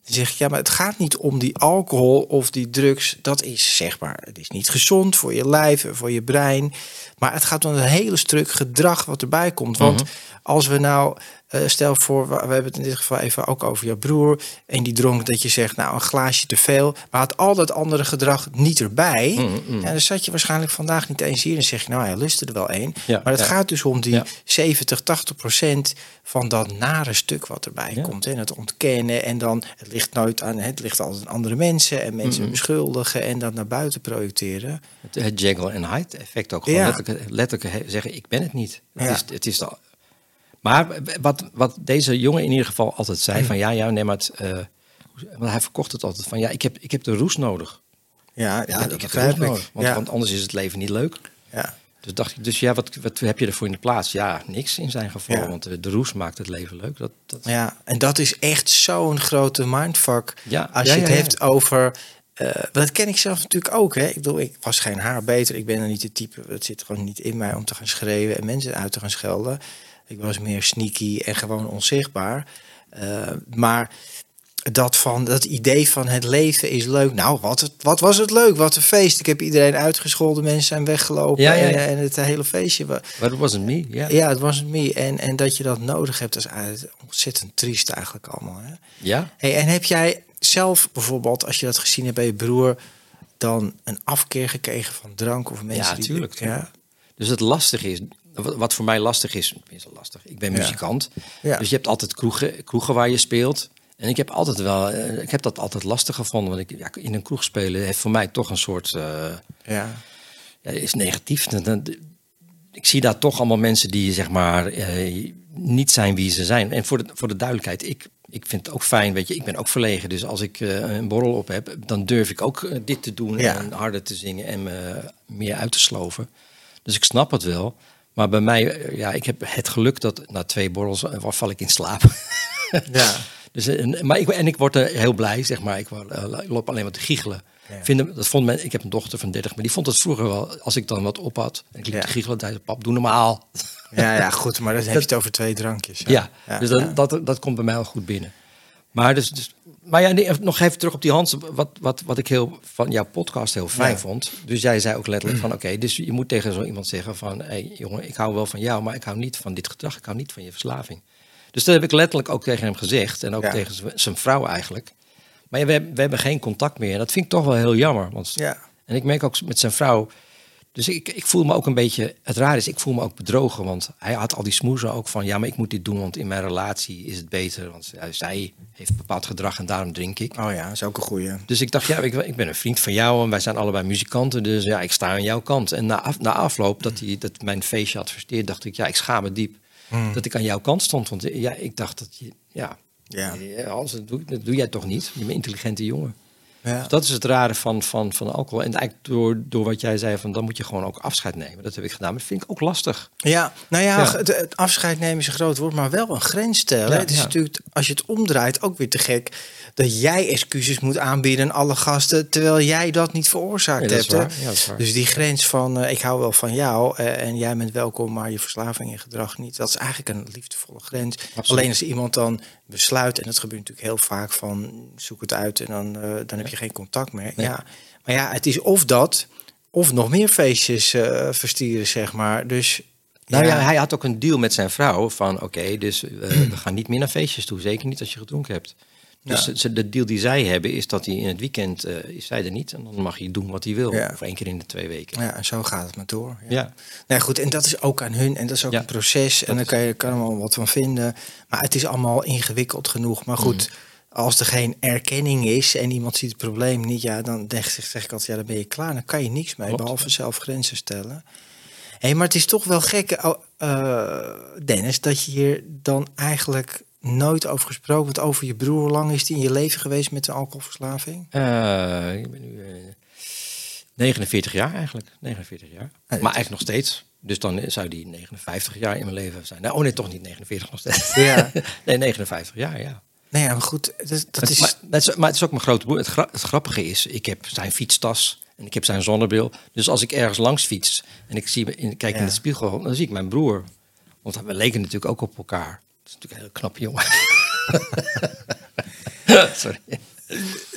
Speaker 3: dan zeg ik, ja, maar het gaat niet om die alcohol of die drugs. Dat is zeg maar, het is niet gezond voor je lijf en voor je brein. Maar het gaat om een hele stuk gedrag wat erbij komt. Want
Speaker 2: Mhm.
Speaker 3: als we nou, stel voor, we hebben het in dit geval even ook over jouw broer. En die dronk dat je zegt, nou een glaasje te veel. Maar had al dat andere gedrag niet erbij.
Speaker 2: Mhm,
Speaker 3: Ja, dan zat je waarschijnlijk vandaag niet eens hier. En zeg je, nou hij lustte er wel één.
Speaker 2: Ja,
Speaker 3: maar het
Speaker 2: ja.
Speaker 3: gaat dus om die
Speaker 2: Ja.
Speaker 3: 70, 80 procent van dat nare stuk wat erbij komt. En het ontkennen. En dan, het ligt nooit aan, het ligt altijd aan andere mensen. En mensen beschuldigen en dat naar buiten projecteren.
Speaker 2: Het, het Jekyll en Hyde effect ook. Gewoon letterlijk, zeggen, ik ben het niet. Het is, het is de, maar wat, wat deze jongen in ieder geval altijd zei, van ja, ja, nee, maar het, eh, want hij verkocht het altijd van ja, ik heb, ik heb de roes nodig.
Speaker 3: Ja, ja
Speaker 2: ik heb de roes nodig, want,
Speaker 3: ja.
Speaker 2: want anders is het leven niet leuk.
Speaker 3: ja.
Speaker 2: Dus dacht ik, dus ja, wat, wat heb je ervoor in de plaats? Ja, niks in zijn geval,
Speaker 3: Ja.
Speaker 2: want de, de roes maakt het leven leuk. Dat, dat,
Speaker 3: Ja, en dat is echt zo'n grote mindfuck.
Speaker 2: Ja,
Speaker 3: Als je het hebt over. eh, dat ken ik zelf natuurlijk ook. Hè. Ik bedoel, ik was geen haar beter. Ik ben er niet de type. Het zit gewoon niet in mij om te gaan schreeuwen en mensen uit te gaan schelden. Ik was meer sneaky en gewoon onzichtbaar. Eh, maar dat van dat idee van het leven is leuk. Nou, wat, het, wat was het leuk? Wat een feest. Ik heb iedereen uitgescholden. Mensen zijn weggelopen.
Speaker 2: Ja, ja, ja.
Speaker 3: En, en het hele feestje. wa-
Speaker 2: But it wasn't me. Ja,
Speaker 3: ja, het was me. En, en dat je dat nodig hebt, dat is ontzettend triest eigenlijk allemaal. Hè?
Speaker 2: ja.
Speaker 3: Hey, en heb jij zelf bijvoorbeeld, als je dat gezien hebt bij je broer, dan een afkeer gekregen van drank of mensen
Speaker 2: Ja,
Speaker 3: die...
Speaker 2: tuurlijk.
Speaker 3: Ja,
Speaker 2: Dus het lastige is, wat voor mij lastig is, is lastig. Ik ben muzikant,
Speaker 3: Ja.
Speaker 2: dus je hebt altijd kroegen, kroegen waar je speelt. En ik heb altijd wel, eh, ik heb dat altijd lastig gevonden, want ik, ja, in een kroeg spelen heeft voor mij toch een soort, eh,
Speaker 3: ja,
Speaker 2: ja, is negatief. Ik zie daar toch allemaal mensen die zeg maar eh, niet zijn wie ze zijn. En voor de, voor de duidelijkheid, ik, ik vind het ook fijn, weet je, ik ben ook verlegen. Dus als ik een borrel op heb, dan durf ik ook dit te doen
Speaker 3: Ja.
Speaker 2: en harder te zingen en me meer uit te sloven. Dus ik snap het wel. Maar bij mij, eh, ja, ik heb het geluk dat na twee borrels eh, val ik in slaap. (laughs)
Speaker 3: ja.
Speaker 2: Dus, eh, en, maar ik, en ik word er heel blij, zeg maar. Ik eh, loop alleen maar te giechelen.
Speaker 3: Ja.
Speaker 2: Vinden, dat vond men, ik heb een dochter van 30, maar die vond het vroeger wel, als ik dan wat op had. En ik liep
Speaker 3: Ja.
Speaker 2: te giechelen, zei pap, doe normaal.
Speaker 3: ja, ja, (laughs) goed, maar dan heb je het over twee drankjes.
Speaker 2: Ja,
Speaker 3: ja,
Speaker 2: dus dat. Dat, dat komt bij mij al goed binnen. Maar, dus, dus, maar ja, nee, nog even terug op die Hans. Wat, wat, wat ik heel van jouw podcast heel fijn
Speaker 3: Ja.
Speaker 2: vond. Dus jij zei ook letterlijk van oké, dus je moet tegen zo iemand zeggen van hé hey, jongen, ik hou wel van jou, maar ik hou niet van dit gedrag, ik hou niet van je verslaving. Dus dat heb ik letterlijk ook tegen hem gezegd en ook
Speaker 3: Ja.
Speaker 2: tegen zijn vrouw eigenlijk. Maar ja, we, hebben- we hebben geen contact meer. Dat vind ik toch wel heel jammer. Want,
Speaker 3: Ja.
Speaker 2: En ik merk ook met zijn vrouw. Dus ik, ik voel me ook een beetje. Het raar is, ik voel me ook bedrogen. Want hij had al die smoezen ook van. Ja, maar ik moet dit doen, want in mijn relatie is het beter. Want zij heeft bepaald gedrag en daarom drink ik.
Speaker 3: Oh ja, dat is ook een goeie.
Speaker 2: Dus ik dacht, ja, ik, ik ben een vriend van jou en wij zijn allebei muzikanten. Dus ja, ik sta aan jouw kant. En na, af, na afloop dat, hij, dat mijn feestje had versteerd, dacht ik, ja, ik schaam me diep. Dat ik aan jouw kant stond. Want ja, ik dacht dat je, ja,
Speaker 3: Ja.
Speaker 2: ja, Hans, dat doe, dat doe jij toch niet? Je bent een intelligente jongen.
Speaker 3: Ja.
Speaker 2: Dus dat is het rare van, van, van alcohol. En eigenlijk door, door wat jij zei, van dan moet je gewoon ook afscheid nemen. Dat heb ik gedaan, maar dat vind ik ook lastig.
Speaker 3: Ja, nou ja,
Speaker 2: Ja.
Speaker 3: Het, het afscheid nemen is een groot woord, maar wel een grens stellen.
Speaker 2: Ja,
Speaker 3: het is natuurlijk, als je het omdraait, ook weer te gek dat jij excuses moet aanbieden aan alle gasten, terwijl jij dat niet veroorzaakt hebt. hè? Dus die grens van eh, ik hou wel van jou eh, en jij bent welkom, maar je verslaving en gedrag niet. Dat is eigenlijk een liefdevolle grens.
Speaker 2: Absoluut.
Speaker 3: Alleen als iemand dan besluit, en dat gebeurt natuurlijk heel vaak van zoek het uit en dan, eh, dan heb je geen contact meer.
Speaker 2: Nee.
Speaker 3: Ja. Maar ja, het is of dat, of nog meer feestjes eh, verstieren, zeg maar. Dus
Speaker 2: Nou ja, hij had ook een deal met zijn vrouw van oké, dus eh, we gaan niet meer naar feestjes toe. Zeker niet als je gedronken hebt. Dus
Speaker 3: Ja.
Speaker 2: ze- de deal die zij hebben is dat hij in het weekend eh, is zij er niet. En dan mag hij doen wat hij wil.
Speaker 3: Ja.
Speaker 2: Of één keer in de twee weken.
Speaker 3: Ja, en zo gaat het maar door. Ja.
Speaker 2: Ja.
Speaker 3: Nou goed, en dat is ook aan hun en dat is ook een proces. En
Speaker 2: is-
Speaker 3: kan je kan er wel wat van vinden. Maar het is allemaal ingewikkeld genoeg. Maar goed,
Speaker 2: Mm.
Speaker 3: als er geen erkenning is en iemand ziet het probleem niet, ja, dan zeg, zeg ik altijd, ja, dan ben je klaar. Dan kan je niks mee,
Speaker 2: Klopt.
Speaker 3: behalve zelf grenzen stellen. Hé, maar het is toch wel gek, oh, eh, Dennis, dat je hier dan eigenlijk nooit over gesproken hebt. Over je broer, hoe lang is die in je leven geweest met de alcoholverslaving?
Speaker 2: Eh, ik ben nu eh, 49 jaar eigenlijk. 49 jaar. Maar eigenlijk nog steeds. Dus dan zou die 59 jaar in mijn leven zijn. Nou, oh nee, toch niet 49 nog steeds.
Speaker 3: Ja. (laughs)
Speaker 2: nee, 59 jaar, ja.
Speaker 3: Nee, maar goed, dat, dat is...
Speaker 2: Maar, dat is, maar het is ook mijn grote broer. Het, gra- het grappige is, ik heb zijn fietstas en ik heb zijn zonnebril. Dus als ik ergens langs fiets en ik zie, in, kijk in
Speaker 3: Ja.
Speaker 2: de spiegel, dan zie ik mijn broer. Want we leken natuurlijk ook op elkaar. Dat is natuurlijk een heel knap jongen. (laughs) Sorry.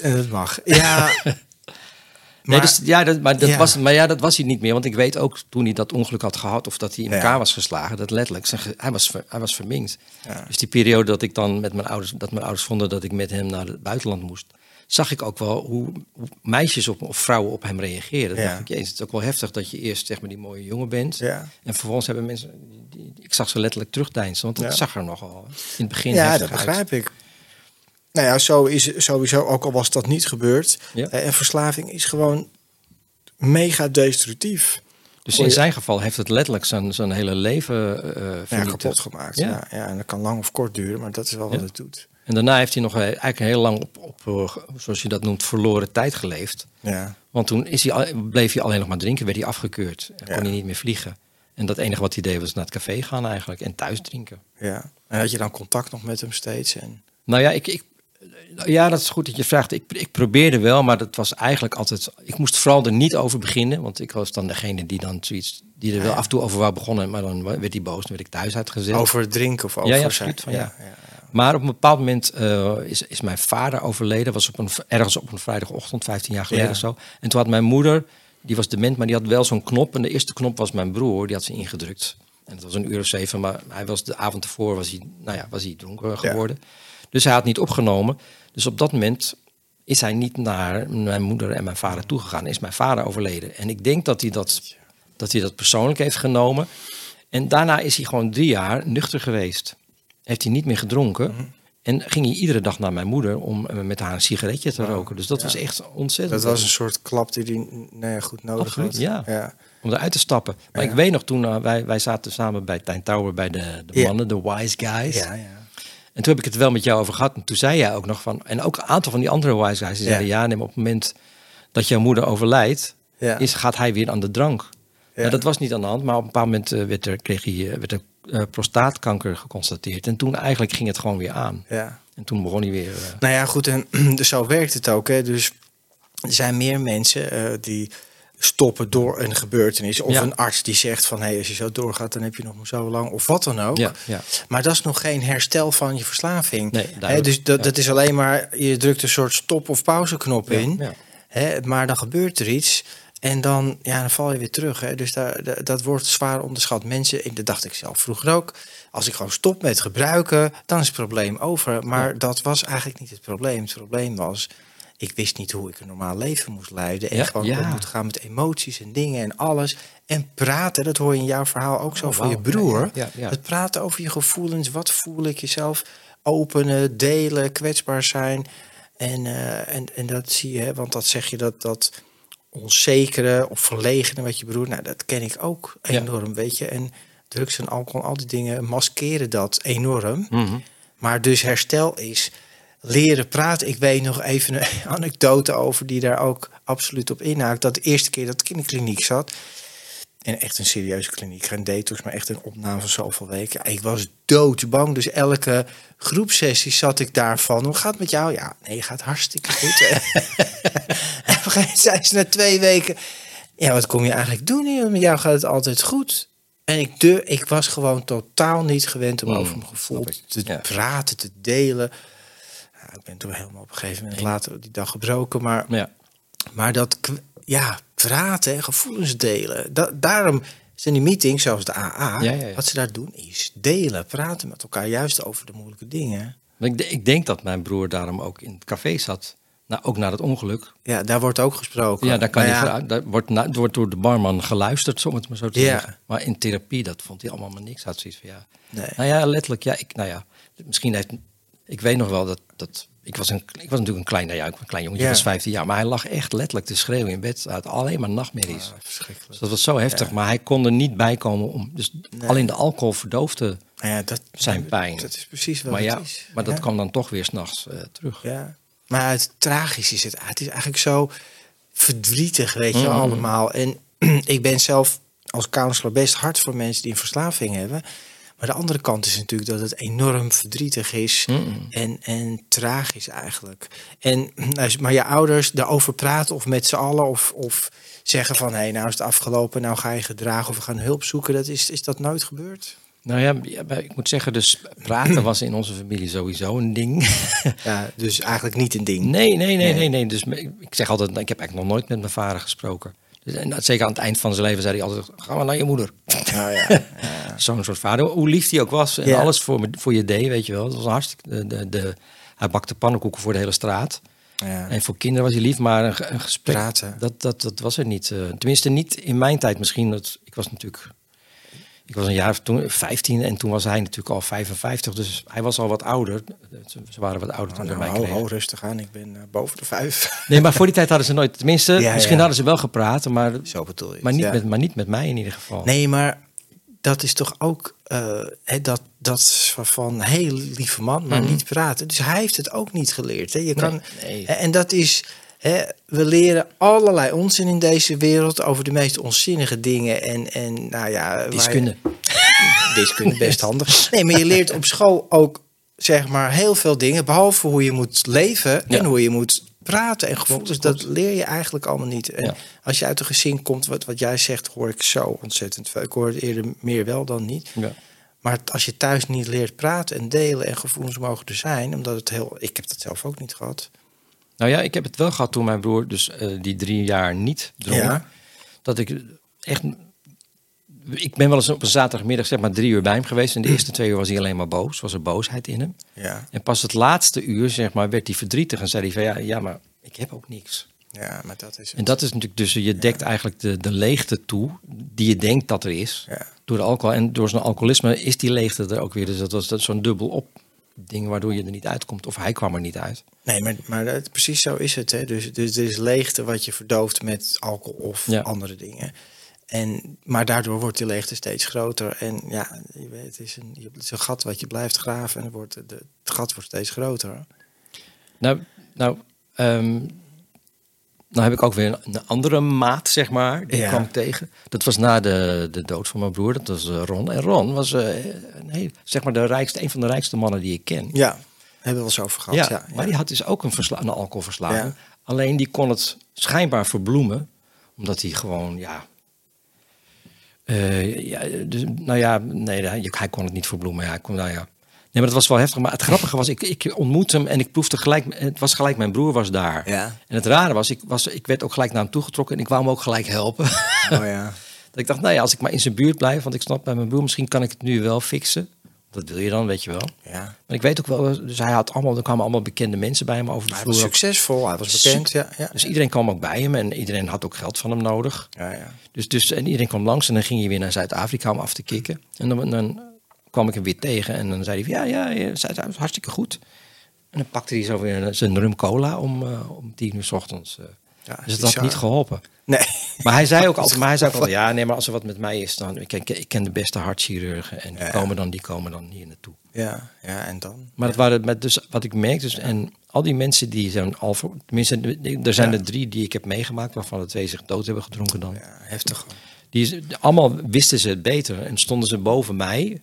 Speaker 3: Eh, dat mag. Ja. (laughs)
Speaker 2: Nee,
Speaker 3: Maar-
Speaker 2: dus, ja, dat, maar, dat
Speaker 3: Ja.
Speaker 2: Was, maar ja, dat was hij niet meer. Want ik weet ook toen hij dat ongeluk had gehad... of dat hij in
Speaker 3: Ja.
Speaker 2: elkaar was geslagen, dat letterlijk... Zijn, hij, was, ver- hij was verminkt.
Speaker 3: Ja.
Speaker 2: Dus die periode dat ik dan met mijn ouders... dat mijn ouders vonden dat ik met hem naar het buitenland moest... zag ik ook wel hoe, meisjes op, of vrouwen op hem reageerden.
Speaker 3: Ja.
Speaker 2: dacht ik, jezus, het is ook wel heftig dat je eerst zeg maar die mooie jongen bent...
Speaker 3: Ja.
Speaker 2: en vervolgens hebben mensen... Die, ik zag ze letterlijk terugdeinzen, want dat
Speaker 3: Ja.
Speaker 2: zag er nogal in het begin
Speaker 3: Ja, dat
Speaker 2: uit.
Speaker 3: begrijp ik. Nou ja, zo is sowieso, ook al was dat niet gebeurd.
Speaker 2: Ja.
Speaker 3: eh, En verslaving is gewoon mega destructief.
Speaker 2: Dus in zijn geval heeft het letterlijk zijn, zijn hele leven eh
Speaker 3: Ja,
Speaker 2: vernietigd.
Speaker 3: kapot gemaakt.
Speaker 2: Ja.
Speaker 3: Ja. Ja, en dat kan lang of kort duren, maar dat is wel wat het doet.
Speaker 2: En daarna heeft hij nog eigenlijk heel lang op, op eh, zoals je dat noemt, verloren tijd geleefd.
Speaker 3: Ja.
Speaker 2: Want toen is hij, bleef hij alleen nog maar drinken, werd hij afgekeurd. En
Speaker 3: Ja.
Speaker 2: kon hij niet meer vliegen. En dat enige wat hij deed was naar het café gaan eigenlijk en thuis drinken.
Speaker 3: ja. En had je dan contact nog met hem steeds? En...
Speaker 2: Nou ja, ik, ik, ja, dat is goed dat je vraagt. Ik, ik probeerde wel, maar dat was eigenlijk altijd... Ik moest vooral er niet over beginnen. Want ik was dan degene die dan zoiets... Die er wel af en toe over wou begonnen. Maar dan werd hij boos. Dan werd ik thuis uitgezet.
Speaker 3: Over drinken of over
Speaker 2: ja, absoluut, van ja,
Speaker 3: ja.
Speaker 2: Maar op een bepaald moment eh, is, is mijn vader overleden. Was op een, ergens op een vrijdagochtend, 15 jaar geleden
Speaker 3: Ja.
Speaker 2: of zo. En toen had mijn moeder, die was dement, maar die had wel zo'n knop. En de eerste knop was mijn broer, die had ze ingedrukt. En het was een uur of zeven, maar hij was de avond ervoor was hij, nou ja, was hij dronken geworden. Dus hij had niet opgenomen. Dus op dat moment is hij niet naar mijn moeder en mijn vader toegegaan. Is mijn vader overleden. En ik denk dat hij dat, dat, hij dat persoonlijk heeft genomen. En daarna is hij gewoon drie jaar nuchter geweest. Heeft hij niet meer gedronken.
Speaker 3: Mhm.
Speaker 2: En ging hij iedere dag naar mijn moeder om eh, met haar een sigaretje te roken. Dus dat was echt ontzettend.
Speaker 3: Dat was een soort klap die hij nou ja, goed nodig
Speaker 2: Absoluut,
Speaker 3: had.
Speaker 2: ja.
Speaker 3: ja.
Speaker 2: Om eruit te stappen. Maar
Speaker 3: Ja.
Speaker 2: ik weet nog toen, eh, wij, wij zaten samen bij Tijn Tower bij de, de mannen, de wise guys.
Speaker 3: Ja, ja.
Speaker 2: En toen heb ik het wel met jou over gehad. En toen zei jij ook nog van. En ook een aantal van die andere wise guys. Die zeiden ja, nee, maar op het moment dat jouw moeder overlijdt. Is, gaat hij weer aan de drank.
Speaker 3: Ja.
Speaker 2: Nou, dat was niet aan de hand. Maar op een bepaald moment eh, werd er, kreeg hij, werd er eh, prostaatkanker geconstateerd. En toen eigenlijk ging het gewoon weer aan.
Speaker 3: ja.
Speaker 2: En toen begon hij weer. eh,
Speaker 3: Nou ja, goed, en (clears throat) dus zo werkt het ook. Hè. Dus er zijn meer mensen eh, die stoppen door een gebeurtenis. Of
Speaker 2: Ja.
Speaker 3: een arts die zegt van... hé, hey, als je zo doorgaat, dan heb je nog maar zo lang. Of wat dan ook.
Speaker 2: ja, ja.
Speaker 3: Maar dat is nog geen herstel van je verslaving.
Speaker 2: Nee,
Speaker 3: dus dat, dat is alleen maar... je drukt een soort stop- of pauzeknop in.
Speaker 2: ja.
Speaker 3: Hè, maar dan gebeurt er iets... En dan, ja, dan val je weer terug. Hè. Dus daar, da- dat wordt zwaar onderschat. Mensen, en dat dacht ik zelf vroeger ook. Als ik gewoon stop met gebruiken, dan is het probleem over. Maar dat was eigenlijk niet het probleem. Het probleem was, ik wist niet hoe ik een normaal leven moest leiden. En
Speaker 2: Ja,
Speaker 3: gewoon
Speaker 2: ja.
Speaker 3: om moet gaan met emoties en dingen en alles. En praten, dat hoor je in jouw verhaal ook zo
Speaker 2: Oh,
Speaker 3: van je broer.
Speaker 2: Ja.
Speaker 3: Het praten over je gevoelens. Wat voel ik jezelf? Openen, delen, kwetsbaar zijn. En, eh, en, en dat zie je, hè, want dat zeg je dat... dat onzekere of verlegene wat je broer, nou dat ken ik ook
Speaker 2: Ja.
Speaker 3: enorm, weet je. En drugs en alcohol, al die dingen maskeren dat enorm.
Speaker 2: Mhm.
Speaker 3: Maar dus herstel is leren praten. Ik weet nog even een (laughs) anekdote over die daar ook absoluut op inhaakt. Dat de eerste keer dat ik in de kliniek zat. En echt een serieuze kliniek. Geen detox, maar echt een opname van zoveel weken. Ik was doodsbang. Dus elke groepsessie zat ik daarvan. Hoe gaat het met jou? Ja, nee, gaat hartstikke goed. (laughs) en op een gegeven moment zei ze na twee weken... Ja, wat kom je eigenlijk doen hier? Met jou gaat het altijd goed. En ik, de, ik was gewoon totaal niet gewend om
Speaker 2: Mm,
Speaker 3: over mijn gevoel te
Speaker 2: Ja.
Speaker 3: praten, te delen. Ik ben toen helemaal op een gegeven moment later die dag gebroken. Maar,
Speaker 2: Ja.
Speaker 3: maar dat, ja, praten en gevoelens delen. Da daarom zijn die meetings, zoals de AA,
Speaker 2: Ja, ja, ja.
Speaker 3: wat ze daar doen, is delen, praten met elkaar, juist over de moeilijke dingen.
Speaker 2: Ik, ik denk dat mijn broer daarom ook in het café zat. Nou, ook na het ongeluk.
Speaker 3: Ja, daar wordt ook gesproken.
Speaker 2: Ja, daar, kan je, daar wordt, na- wordt door de barman geluisterd, om het maar zo te
Speaker 3: Ja.
Speaker 2: zeggen. Maar in therapie, dat vond hij allemaal maar niks. Had zoiets van, ja.
Speaker 3: Nee.
Speaker 2: Nou ja, letterlijk, ja, ik, nou ja, misschien heeft, ik weet nog wel dat, dat ik was, een, ik was natuurlijk een klein, nou ja, een klein jongetje,
Speaker 3: Ja.
Speaker 2: was 15 jaar, maar hij lag echt letterlijk te schreeuwen in bed, uit alleen maar nachtmerries.
Speaker 3: Ah, verschrikkelijk.
Speaker 2: Dus dat was zo heftig, maar hij kon er niet bij komen om, dus alleen de alcohol verdoofde
Speaker 3: Nou ja, dat,
Speaker 2: zijn pijn.
Speaker 3: Dat is precies wat
Speaker 2: maar
Speaker 3: het
Speaker 2: ja,
Speaker 3: is.
Speaker 2: maar dat kwam dan toch weer s'nachts eh terug.
Speaker 3: Ja. Maar het tragisch is het. Het is eigenlijk zo verdrietig, weet je,
Speaker 2: Mm.
Speaker 3: allemaal. En (clears throat) ik ben zelf als counselor best hard voor mensen die een verslaving hebben. Maar de andere kant is natuurlijk dat het enorm verdrietig is
Speaker 2: Mm.
Speaker 3: en, en tragisch eigenlijk. En, nou, maar je ouders daarover praten of met z'n allen of, of zeggen van... hé, hey, nou is het afgelopen, nou ga je gedragen of we gaan hulp zoeken. Dat is, is dat nooit gebeurd?
Speaker 2: Nou ja, ik moet zeggen, dus praten was in onze familie sowieso een ding. (laughs)
Speaker 3: Ja, dus eigenlijk niet een ding.
Speaker 2: Nee, nee, nee,
Speaker 3: Nee.
Speaker 2: nee. Dus ik zeg altijd, ik heb eigenlijk nog nooit met mijn vader gesproken. Dus, en dat- zeker aan het eind van zijn leven zei hij altijd, ga maar naar je moeder.
Speaker 3: Nou (laughs) ja.
Speaker 2: Zo'n soort vader. Hoe lief hij ook was en
Speaker 3: Ja.
Speaker 2: alles voor, me, voor je deed, weet je wel. Dat was een hartstikke... De, de, de, hij bakte pannenkoeken voor de hele straat.
Speaker 3: ja.
Speaker 2: En voor kinderen was hij lief, maar een, ge- een gesprek,
Speaker 3: Praten.
Speaker 2: Dat, dat, dat was er niet. eh, tenminste, niet in mijn tijd misschien. Dat, ik was natuurlijk... Ik was een jaar of toen, 15 en toen was hij natuurlijk al 55. Dus hij was al wat ouder. Ze, waren wat ouder toen
Speaker 3: Nou,
Speaker 2: ze mij kregen.
Speaker 3: rustig aan. Ik ben eh, boven de vijf. (laughs)
Speaker 2: Nee, maar voor die tijd hadden ze nooit... Tenminste,
Speaker 3: Ja,
Speaker 2: misschien
Speaker 3: ja.
Speaker 2: hadden ze wel gepraat, maar,
Speaker 3: Zo bedoel je.
Speaker 2: maar, niet
Speaker 3: ja.
Speaker 2: met, maar niet met mij in ieder geval.
Speaker 3: Nee, maar dat is toch ook hè, dat, dat van heel lieve man, maar
Speaker 2: Mhm.
Speaker 3: niet praten. Dus hij heeft het ook niet geleerd. Hè. Je kan,
Speaker 2: nee.
Speaker 3: En dat is, we leren allerlei onzin in deze wereld over de meest onzinnige dingen. En, en nou ja,
Speaker 2: Wiskunde. (laughs)
Speaker 3: wiskunde best handig. Nee, maar je leert op school ook zeg maar heel veel dingen, behalve hoe je moet leven
Speaker 2: Ja.
Speaker 3: en hoe je moet praten en gevoelens.
Speaker 2: Klopt,
Speaker 3: Dat leer je eigenlijk allemaal niet. En
Speaker 2: Ja.
Speaker 3: als je uit een gezin komt, wat, wat jij zegt, hoor ik zo ontzettend veel. Ik hoor het eerder meer wel dan niet.
Speaker 2: Ja.
Speaker 3: Maar als je thuis niet leert praten en delen en gevoelens mogen er zijn, omdat het heel. Ik heb dat zelf ook niet gehad.
Speaker 2: Nou ja, ik heb het wel gehad toen mijn broer dus eh, die drie jaar niet dronk.
Speaker 3: Ja.
Speaker 2: Dat ik echt... Ik ben wel eens op een zaterdagmiddag zeg maar drie uur bij hem geweest. En de eerste twee uur was hij alleen maar boos. Was er boosheid in hem.
Speaker 3: Ja,
Speaker 2: En pas het laatste uur zeg maar werd hij verdrietig. En zei hij van ja, ja maar ik heb ook niks.
Speaker 3: ja maar dat is.
Speaker 2: En dat is natuurlijk dus je dekt eigenlijk de, de leegte toe die je denkt dat er is.
Speaker 3: Ja.
Speaker 2: Door de alcohol en door zijn alcoholisme is die leegte er ook weer. Dus dat was dat zo'n dubbel op ding waardoor je er niet uitkomt. Of hij kwam er niet uit.
Speaker 3: Nee, maar, maar dat, precies zo is het. Hè. Dus, dus er is leegte wat je verdooft met alcohol of
Speaker 2: Ja.
Speaker 3: andere dingen. En, maar daardoor wordt die leegte steeds groter. En ja, je weet, het is een, je- het is een gat wat je blijft graven. En het, wordt, de, het gat wordt steeds groter.
Speaker 2: Nou, nou, ehm, nou heb ik ook weer een, een andere maat, zeg maar. Die
Speaker 3: Ja.
Speaker 2: kwam ik tegen. Dat was na de, de dood van mijn broer. Dat was eh, Ron. En Ron was eh, zeg maar de rijkste, een van de rijkste mannen die ik ken.
Speaker 3: Ja, hebben we wel eens over gehad.
Speaker 2: Ja,
Speaker 3: Ja, ja.
Speaker 2: maar die had dus ook een, versla- een alcoholverslaving. Alleen die kon het schijnbaar verbloemen. Omdat hij gewoon, ja... eh, ja dus, nou ja, nee, hij, hij kon het niet verbloemen. Ja, hij kon, nou ja. Nee, maar dat was wel heftig. Maar het grappige was, ik, ik ontmoette hem en ik proefde gelijk... Het was gelijk, mijn broer was daar.
Speaker 3: Ja.
Speaker 2: En het rare was ik, was, ik werd ook gelijk naar hem toegetrokken en ik wou hem ook gelijk helpen.
Speaker 3: Oh ja. (laughs)
Speaker 2: dat ik dacht, nou ja, als ik maar in zijn buurt blijf, want ik snap bij mijn broer, misschien kan ik het nu wel fixen. Dat wil je dan, weet je wel.
Speaker 3: ja.
Speaker 2: Maar ik weet ook wel, dus hij had allemaal, er kwamen allemaal bekende mensen bij hem over de
Speaker 3: Hij was succesvol, hij was bekend. Ja, ja.
Speaker 2: Dus iedereen kwam ook bij hem en iedereen had ook geld van hem nodig.
Speaker 3: ja, ja.
Speaker 2: Dus, dus en iedereen kwam langs en dan ging je weer naar Zuid-Afrika om af te kicken. En dan, dan kwam ik hem weer tegen en dan zei hij van, ja, ja, Zuid-Afrika is hartstikke goed. En dan pakte hij zo weer zijn rum cola om, eh, om tien uur s ochtends. eh.
Speaker 3: Ja,
Speaker 2: dus dat had niet geholpen.
Speaker 3: Nee.
Speaker 2: Maar hij zei ook (laughs) altijd, maar hij zei ook altijd, ja, nee, maar als er wat met mij is, dan ik ken, ik ken de beste hartchirurgen en die
Speaker 3: Ja.
Speaker 2: komen dan, die komen dan hier naartoe.
Speaker 3: Ja, ja, en dan?
Speaker 2: Maar dat waren met dus wat ik merk dus en al die mensen die zijn al voor, tenminste, er zijn er drie die ik heb meegemaakt, waarvan de twee zich dood hebben gedronken dan.
Speaker 3: Ja, heftig.
Speaker 2: Die allemaal wisten ze het beter en stonden ze boven mij.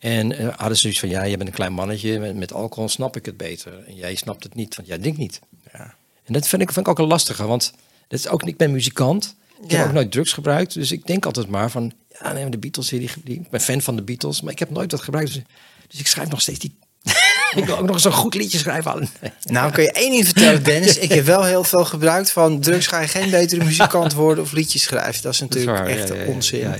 Speaker 2: En eh, hadden ze zoiets van, ja, jij bent een klein mannetje, met, met alcohol snap ik het beter. En jij snapt het niet, want jij denkt niet.
Speaker 3: Ja.
Speaker 2: En dat vind ik, vind ik ook een lastige, want dat is ook, ik ben muzikant. Ik
Speaker 3: Ja.
Speaker 2: heb ook nooit drugs gebruikt, dus ik denk altijd maar van, ja, nee, de Beatles, die, die, ik ben fan van de Beatles, maar ik heb nooit dat gebruikt. Dus, dus ik schrijf nog steeds die... (laughs) ik wil ook nog eens een goed liedje schrijven. (laughs) aan-
Speaker 3: Nou, kun je één ding vertellen, Dennis. Ik heb wel heel veel gebruikt van drugs ga je geen betere muzikant worden of liedjes schrijven. Dat is
Speaker 2: Dat is
Speaker 3: natuurlijk
Speaker 2: waar,
Speaker 3: echt
Speaker 2: ja.
Speaker 3: onzin.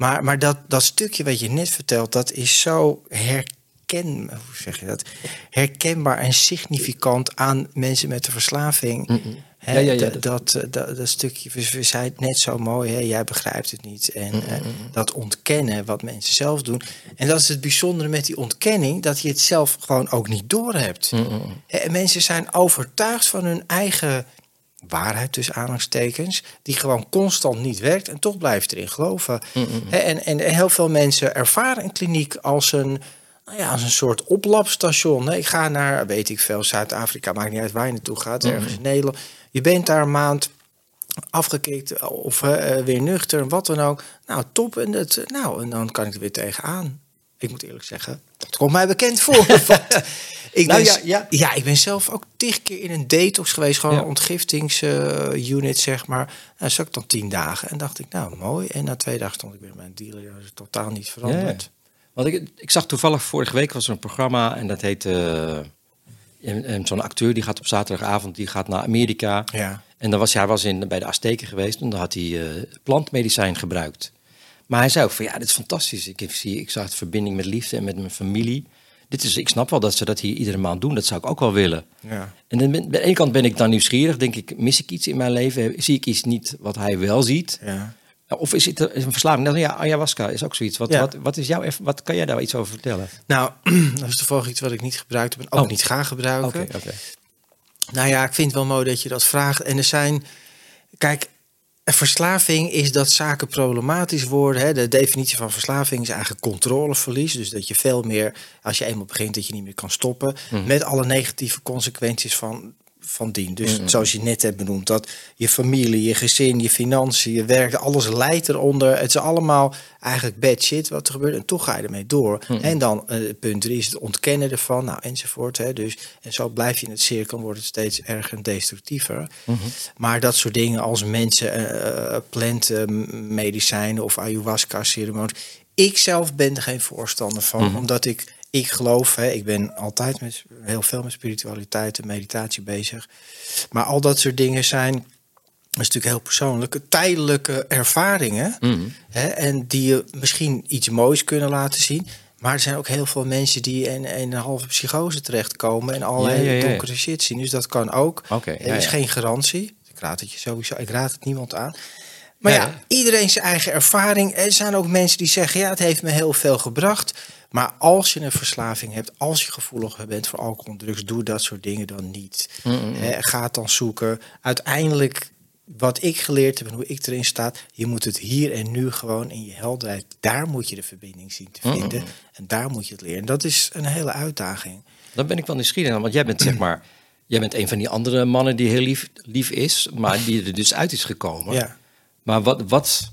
Speaker 3: Maar, maar dat, dat stukje wat je net vertelt, dat is zo herken, hoe zeg je dat? herkenbaar en significant aan mensen met de verslaving. Hè,
Speaker 2: Ja, ja, ja,
Speaker 3: dat,
Speaker 2: dat-
Speaker 3: dat, eh, dat, dat stukje, we, zeiden het net zo mooi, hè, jij begrijpt het niet. En
Speaker 2: Mm,
Speaker 3: eh, dat ontkennen wat mensen zelf doen. En dat is het bijzondere met die ontkenning, dat je het zelf gewoon ook niet doorhebt.
Speaker 2: Mm,
Speaker 3: mensen zijn overtuigd van hun eigen waarheid tussen aanhalingstekens, die gewoon constant niet werkt en toch blijft erin geloven. En, en heel veel mensen ervaren een kliniek als een, nou ja, als een soort oplapstation. Ik ga naar, weet ik veel, Zuid-Afrika, maakt niet uit waar je naartoe gaat, ergens in Nederland. Je bent daar een maand afgekikt of eh, weer nuchter, wat dan ook. Nou, top. En, het, nou, en dan kan ik er weer tegenaan. Ik moet eerlijk zeggen, dat komt mij bekend voor. (laughs) Ik
Speaker 2: Nou
Speaker 3: ben,
Speaker 2: ja, ja.
Speaker 3: ja, ik ben zelf ook tig keer in een detox geweest. Gewoon
Speaker 2: Ja.
Speaker 3: een ontgiftingsunit, zeg maar. En zat ik dan tien dagen. En dacht ik, nou, mooi. En na twee dagen stond ik weer mijn dealer. Totaal niet veranderd.
Speaker 2: Want ik, ik zag toevallig vorige week was er een programma en dat heet eh, en- en zo'n acteur die gaat op zaterdagavond die gaat naar Amerika.
Speaker 3: Ja.
Speaker 2: En dan was hij, was in, bij de Azteken geweest en dan had hij eh, plantmedicijn gebruikt. Maar hij zei ook van ja, dit is fantastisch. Ik, zie, ik zag het verbinding met liefde en met mijn familie. Dit is, ik snap wel dat ze dat hier iedere maand doen. Dat zou ik ook wel willen.
Speaker 3: Ja.
Speaker 2: En dan ben- aan de ene kant ben ik dan nieuwsgierig. Denk ik, mis ik iets in mijn leven? Zie ik iets niet wat hij wel ziet?
Speaker 3: Ja.
Speaker 2: Of is het een verslaving? Nou ja, ayahuasca is ook zoiets. Wat,
Speaker 3: Ja.
Speaker 2: wat, wat, is jouw, wat kan jij daar iets over vertellen?
Speaker 3: Nou, (clears throat) dat is toevallig iets wat ik niet gebruikt heb en ook
Speaker 2: Oh.
Speaker 3: niet ga gebruiken.
Speaker 2: Oké, oké.
Speaker 3: Nou ja, ik vind het wel mooi dat je dat vraagt. En er zijn, kijk, verslaving is dat zaken problematisch worden. Hè. De definitie van verslaving is eigenlijk controleverlies. Dus dat je veel meer, als je eenmaal begint, dat je niet meer kan stoppen. Met alle negatieve consequenties van, van dien. Dus zoals je net hebt benoemd, dat je familie, je gezin, je financiën, je werk, alles leidt eronder. Het is allemaal eigenlijk bad shit wat er gebeurt. En toch ga je ermee door. En dan eh, punt drie is het ontkennen ervan, nou enzovoort. Hè. Dus, en zo blijf je in het cirkel, wordt het steeds erger en destructiever. Maar dat soort dingen als mensen, eh, plantenmedicijnen of ayahuasca-ceremonies. Ik zelf ben er geen voorstander van, omdat ik, ik geloof, hè, ik ben altijd met, heel veel met spiritualiteit en meditatie bezig. Maar al dat soort dingen zijn, dat is natuurlijk heel persoonlijk, tijdelijke ervaringen. Hè, en die je misschien iets moois kunnen laten zien. Maar er zijn ook heel veel mensen die in, in een halve psychose terechtkomen en allerlei
Speaker 2: Ja, ja,
Speaker 3: donkere shit zien. Dus dat kan ook. Er is geen garantie. Ik raad het je sowieso. Ik raad het niemand aan. Maar ja, iedereen zijn eigen ervaring. Er zijn ook mensen die zeggen: ja, het heeft me heel veel gebracht. Maar als je een verslaving hebt, als je gevoelig bent voor alcohol en drugs, doe dat soort dingen dan niet. Ga het dan zoeken. Uiteindelijk, wat ik geleerd heb en hoe ik erin sta, je moet het hier en nu gewoon in je helderheid. Daar moet je de verbinding zien te vinden. En daar moet je het leren. En dat is een hele uitdaging.
Speaker 2: Dan ben ik wel nieuwsgierig aan, want jij bent zeg maar, (clears throat) jij bent een van die andere mannen die heel lief, lief is, maar die er dus uit is gekomen.
Speaker 3: Ja.
Speaker 2: Maar wat, wat,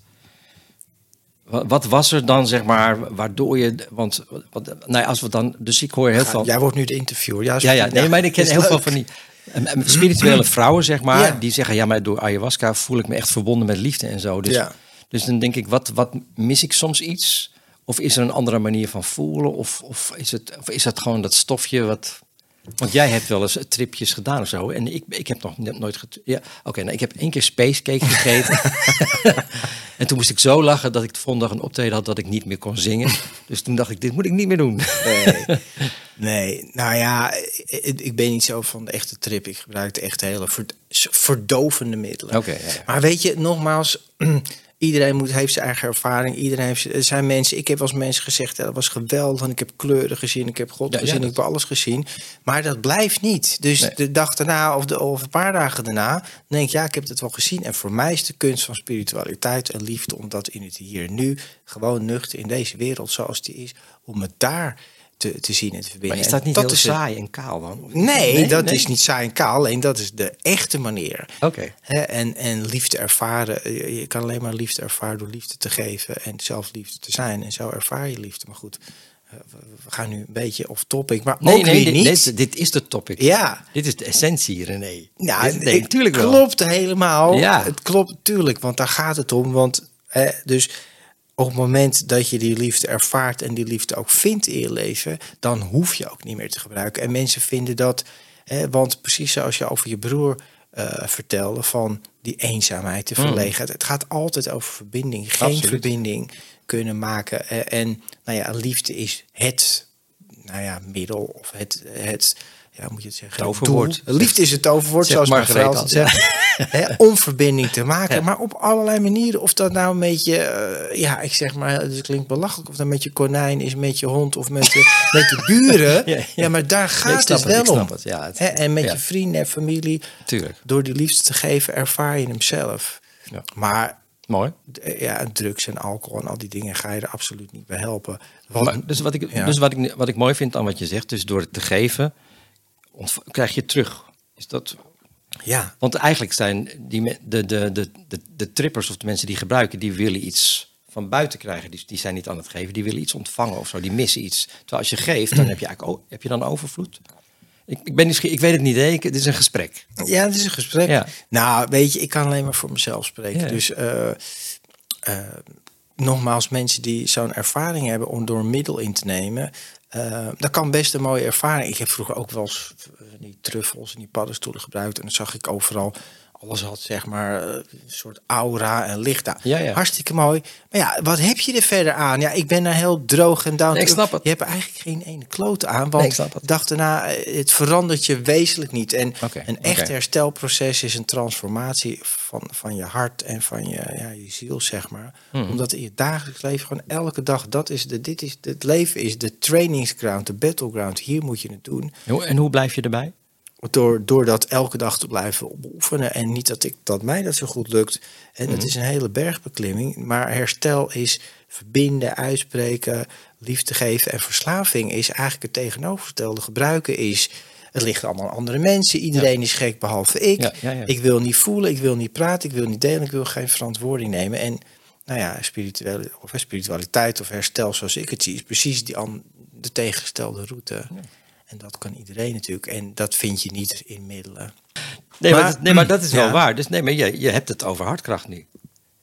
Speaker 2: wat, was er dan, zeg maar, waardoor je, want, wat, nou ja, als we dan, dus ik hoor heel veel.
Speaker 3: Jij wordt nu de interviewer. Ja,
Speaker 2: Ja, nee, maar ik ken heel veel van die eh, eh, spirituele (clears throat) vrouwen, zeg maar,
Speaker 3: Ja.
Speaker 2: die zeggen, ja, maar door ayahuasca voel ik me echt verbonden met liefde en zo. Dus,
Speaker 3: Ja.
Speaker 2: dus dan denk ik, wat, wat mis ik soms iets? Of is er een andere manier van voelen? Of, of, is, het, of is dat gewoon dat stofje wat... Want jij hebt wel eens tripjes gedaan of zo. En ik, ik heb nog net nooit... Ja, Oké, nou, ik heb één keer spacecake gegeten. (laughs) en toen moest ik zo lachen dat ik de volgende dag een optreden had dat ik niet meer kon zingen. Dus toen dacht ik, dit moet ik niet meer doen.
Speaker 3: Nee. nee, nou ja, ik, ik ben niet zo van de echte trip. Ik gebruik de echt hele verd- verdovende middelen.
Speaker 2: Oké, ja, ja.
Speaker 3: Maar weet je, nogmaals, (clears throat) Iedereen moet, heeft zijn eigen ervaring. Iedereen heeft, er zijn mensen, ik heb als mensen gezegd, ja, dat was geweldig. En ik heb kleuren gezien, ik heb God
Speaker 2: Ja,
Speaker 3: gezien, ik heb alles gezien. Maar dat blijft niet. Dus
Speaker 2: Nee.
Speaker 3: de dag daarna of, de, of een paar dagen daarna, denk ik, ja, ik heb het wel gezien. En voor mij is de kunst van spiritualiteit en liefde om dat in het hier nu, gewoon nuchter in deze wereld zoals die is, om het daar te, te zien en te verbinden.
Speaker 2: Maar is
Speaker 3: En
Speaker 2: dat niet heel
Speaker 3: is
Speaker 2: saai en kaal dan?
Speaker 3: Nee, dat
Speaker 2: nee?
Speaker 3: is niet saai en kaal. Alleen dat is de echte manier.
Speaker 2: Oké.
Speaker 3: En, en liefde ervaren. Je, kan alleen maar liefde ervaren door liefde te geven en zelf liefde te zijn. En zo ervaar je liefde. Maar goed, eh, we, gaan nu een beetje off topic. Maar
Speaker 2: Nee,
Speaker 3: ook
Speaker 2: nee,
Speaker 3: weer
Speaker 2: dit,
Speaker 3: niet.
Speaker 2: dit, dit is de topic.
Speaker 3: ja,
Speaker 2: Dit is de essentie, René.
Speaker 3: nou,
Speaker 2: Dit- nee,
Speaker 3: het
Speaker 2: tuurlijk wel.
Speaker 3: klopt helemaal.
Speaker 2: Ja.
Speaker 3: Het klopt natuurlijk, want daar gaat het om. Want hè, dus op het moment dat je die liefde ervaart en die liefde ook vindt in je leven, dan hoef je ook niet meer te gebruiken. En mensen vinden dat, hè, want precies zoals je over je broer eh, vertelde, van die eenzaamheid, de verlegenheid. Het gaat altijd over verbinding, geen
Speaker 2: Mm. Absoluut.
Speaker 3: verbinding kunnen maken. Eh, en nou ja, liefde is het nou ja, middel of het, het ja, hoe moet je het zeggen?
Speaker 2: Toverwoord.
Speaker 3: Doel. Liefde is het toverwoord, zoals vrouw altijd zegt. (laughs) Hè, om verbinding te maken,
Speaker 2: Ja.
Speaker 3: maar op allerlei manieren. Of dat nou een beetje, eh, ja, ik zeg maar, het klinkt belachelijk. Of dat met je konijn is, met je hond of met de, (laughs) met de buren.
Speaker 2: Ja,
Speaker 3: Ja,
Speaker 2: ja.
Speaker 3: maar daar
Speaker 2: Ja, ik
Speaker 3: gaat
Speaker 2: snap
Speaker 3: het
Speaker 2: het, ik
Speaker 3: wel om.
Speaker 2: snap het, ja, het-
Speaker 3: Hè, en met
Speaker 2: ja.
Speaker 3: je vrienden en familie,
Speaker 2: Tuurlijk.
Speaker 3: door die liefde te geven, ervaar je hem zelf.
Speaker 2: Ja.
Speaker 3: Maar
Speaker 2: Mooi.
Speaker 3: eh, ja, drugs en alcohol en al die dingen ga je er absoluut niet bij helpen. Want,
Speaker 2: Maar, dus wat, ik,
Speaker 3: Ja.
Speaker 2: dus wat, ik, wat ik mooi vind aan wat je zegt, dus door het te geven, krijg je terug. Is dat,
Speaker 3: ja,
Speaker 2: want eigenlijk zijn die, de, de, de, de, de trippers of de mensen die gebruiken, die willen iets van buiten krijgen. Die, die zijn niet aan het geven, die willen iets ontvangen of zo, die missen iets. Terwijl als je geeft, dan heb je eigenlijk heb je dan overvloed. Ik, ik ben nieuwsgierig, ik weet het niet? Ik, het is een gesprek.
Speaker 3: Ja, het is een gesprek.
Speaker 2: Ja.
Speaker 3: Nou, weet je, ik kan alleen maar voor mezelf spreken.
Speaker 2: Ja.
Speaker 3: Dus eh, eh, nogmaals, mensen die zo'n ervaring hebben om door een middel in te nemen, eh, dat kan best een mooie ervaring. Ik heb vroeger ook wel eens eh, die truffels en die paddenstoelen gebruikt en dan zag ik overal. Alles had zeg maar eh, een soort aura en licht.
Speaker 2: Ja, ja.
Speaker 3: Hartstikke mooi. Maar ja, wat heb je er verder aan? Ja, ik ben daar heel droog en down.
Speaker 2: Nee, ik snap het.
Speaker 3: Je hebt eigenlijk geen ene kloot aan. Want
Speaker 2: Nee, ik
Speaker 3: dacht daarna, eh, het verandert je wezenlijk niet. En een echt herstelproces is een transformatie van, van je hart en van je, ja, je ziel, zeg maar.
Speaker 2: Hmm.
Speaker 3: Omdat in je dagelijks leven gewoon elke dag, dat is de, dit is, het leven is de trainingsground, de battleground. Hier moet je het doen.
Speaker 2: En hoe blijf je erbij?
Speaker 3: Door, door dat elke dag te blijven beoefenen. En niet dat, ik, dat mij dat zo goed lukt. En
Speaker 2: Mhm.
Speaker 3: dat is een hele bergbeklimming. Maar herstel is verbinden, uitspreken, liefde geven. En verslaving is eigenlijk het tegenovergestelde. Gebruiken is... Het ligt allemaal andere mensen. Iedereen is gek behalve ik.
Speaker 2: Ja, ja, ja.
Speaker 3: Ik wil niet voelen, ik wil niet praten, ik wil niet delen, ik wil geen verantwoording nemen. En nou ja, spirituele, of eh, spiritualiteit of herstel zoals ik het zie, is precies die de tegengestelde route. En dat kan iedereen natuurlijk. En dat vind je niet in middelen.
Speaker 2: Nee,
Speaker 3: Maar-
Speaker 2: maar, dat, nee, maar dat is wel
Speaker 3: Ja.
Speaker 2: waar. Dus nee, maar je, je hebt het over hartkracht nu.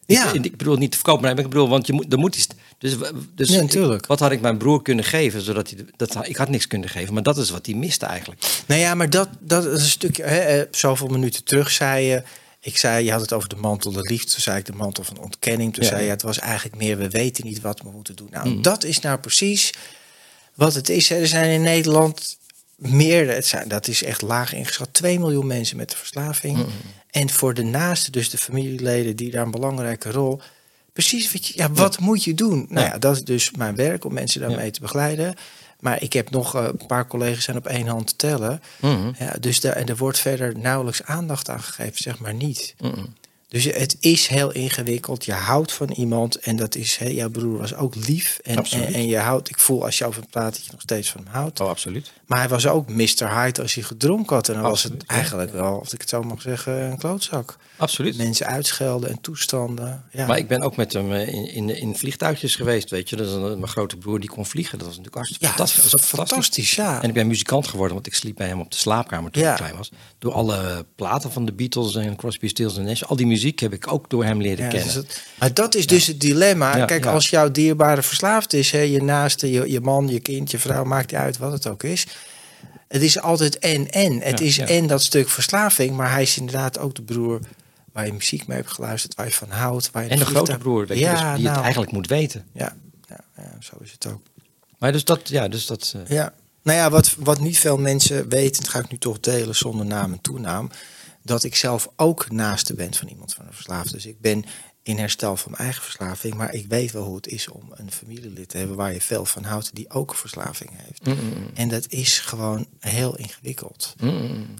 Speaker 3: Ja.
Speaker 2: Ik, ik bedoel niet te verkopen, maar ik bedoel, want je moet, er moet iets. Dus, dus
Speaker 3: Ja, natuurlijk.
Speaker 2: ik- wat had ik mijn broer kunnen geven, zodat hij dat ik had niks kunnen geven, maar dat is wat hij miste eigenlijk.
Speaker 3: Nou ja, maar dat, dat is een stukje. Hè, eh, zoveel minuten terug zei je. Ik zei, je had het over de mantel de liefde. Toen zei ik de mantel van ontkenning. Toen
Speaker 2: Ja.
Speaker 3: zei je, het was eigenlijk meer, we weten niet wat we moeten doen. Nou,
Speaker 2: Mhm.
Speaker 3: dat is nou precies wat het is. Er zijn in Nederland meer, het zijn, dat is echt laag ingeschat, 2 miljoen mensen met de verslaving. En voor de naasten, dus de familieleden, die daar een belangrijke rol. Precies wat je, ja, wat moet je doen? Nou
Speaker 2: Ja.
Speaker 3: ja, dat is dus mijn werk om mensen daarmee te begeleiden. Maar ik heb nog eh, een paar collega's zijn op één hand te tellen. Ja, dus daar, en er wordt verder nauwelijks aandacht aan gegeven, zeg maar niet. Dus het is heel ingewikkeld. Je houdt van iemand en dat is, hè, jouw broer was ook lief. En, en, je houdt, ik voel als je over hem praat dat je nog steeds van hem houdt.
Speaker 2: Oh, absoluut.
Speaker 3: Maar hij was ook Mr. Hyde als hij gedronken had. En dan was het
Speaker 2: ja.
Speaker 3: eigenlijk wel, als ik het zo mag zeggen, een klootzak.
Speaker 2: Absoluut.
Speaker 3: Mensen uitschelden en toestanden. Ja.
Speaker 2: Maar ik ben ook met hem eh, in, in, in vliegtuigjes geweest, weet je. Dat is mijn grote broer die kon vliegen. Dat was natuurlijk hartstikke
Speaker 3: ja,
Speaker 2: fantastisch. Dat was fantastisch.
Speaker 3: fantastisch, ja.
Speaker 2: En ik ben muzikant geworden, want ik sliep bij hem op de slaapkamer toen
Speaker 3: Ja.
Speaker 2: ik klein was. Door alle platen van de Beatles en Crosby, Stills en Nash. Al die muziek heb ik ook door hem leren
Speaker 3: Ja,
Speaker 2: kennen.
Speaker 3: dus het- maar dat is dus het dilemma.
Speaker 2: Ja,
Speaker 3: Kijk, als jouw dierbare verslaafd is, hè, je naaste, je, je man, je kind, je vrouw, maakt niet uit wat het ook is. Het is altijd en en. Het is en dat stuk verslaving, maar hij is inderdaad ook de broer waar je muziek mee hebt geluisterd, waar je van houdt. Waar je
Speaker 2: en de grote broer, weet je, dus die
Speaker 3: nou,
Speaker 2: het eigenlijk moet weten.
Speaker 3: Ja, ja, ja, zo is het ook.
Speaker 2: Maar dus dat, ja, dus dat... eh,
Speaker 3: Ja. Nou ja, wat, wat niet veel mensen weten, dat ga ik nu toch delen zonder naam en toenaam, dat ik zelf ook naaste ben van iemand van een verslaafd. Dus ik ben in herstel van mijn eigen verslaving. Maar ik weet wel hoe het is om een familielid te hebben waar je veel van houdt, die ook verslaving heeft.
Speaker 2: Mm,
Speaker 3: En dat is gewoon heel ingewikkeld.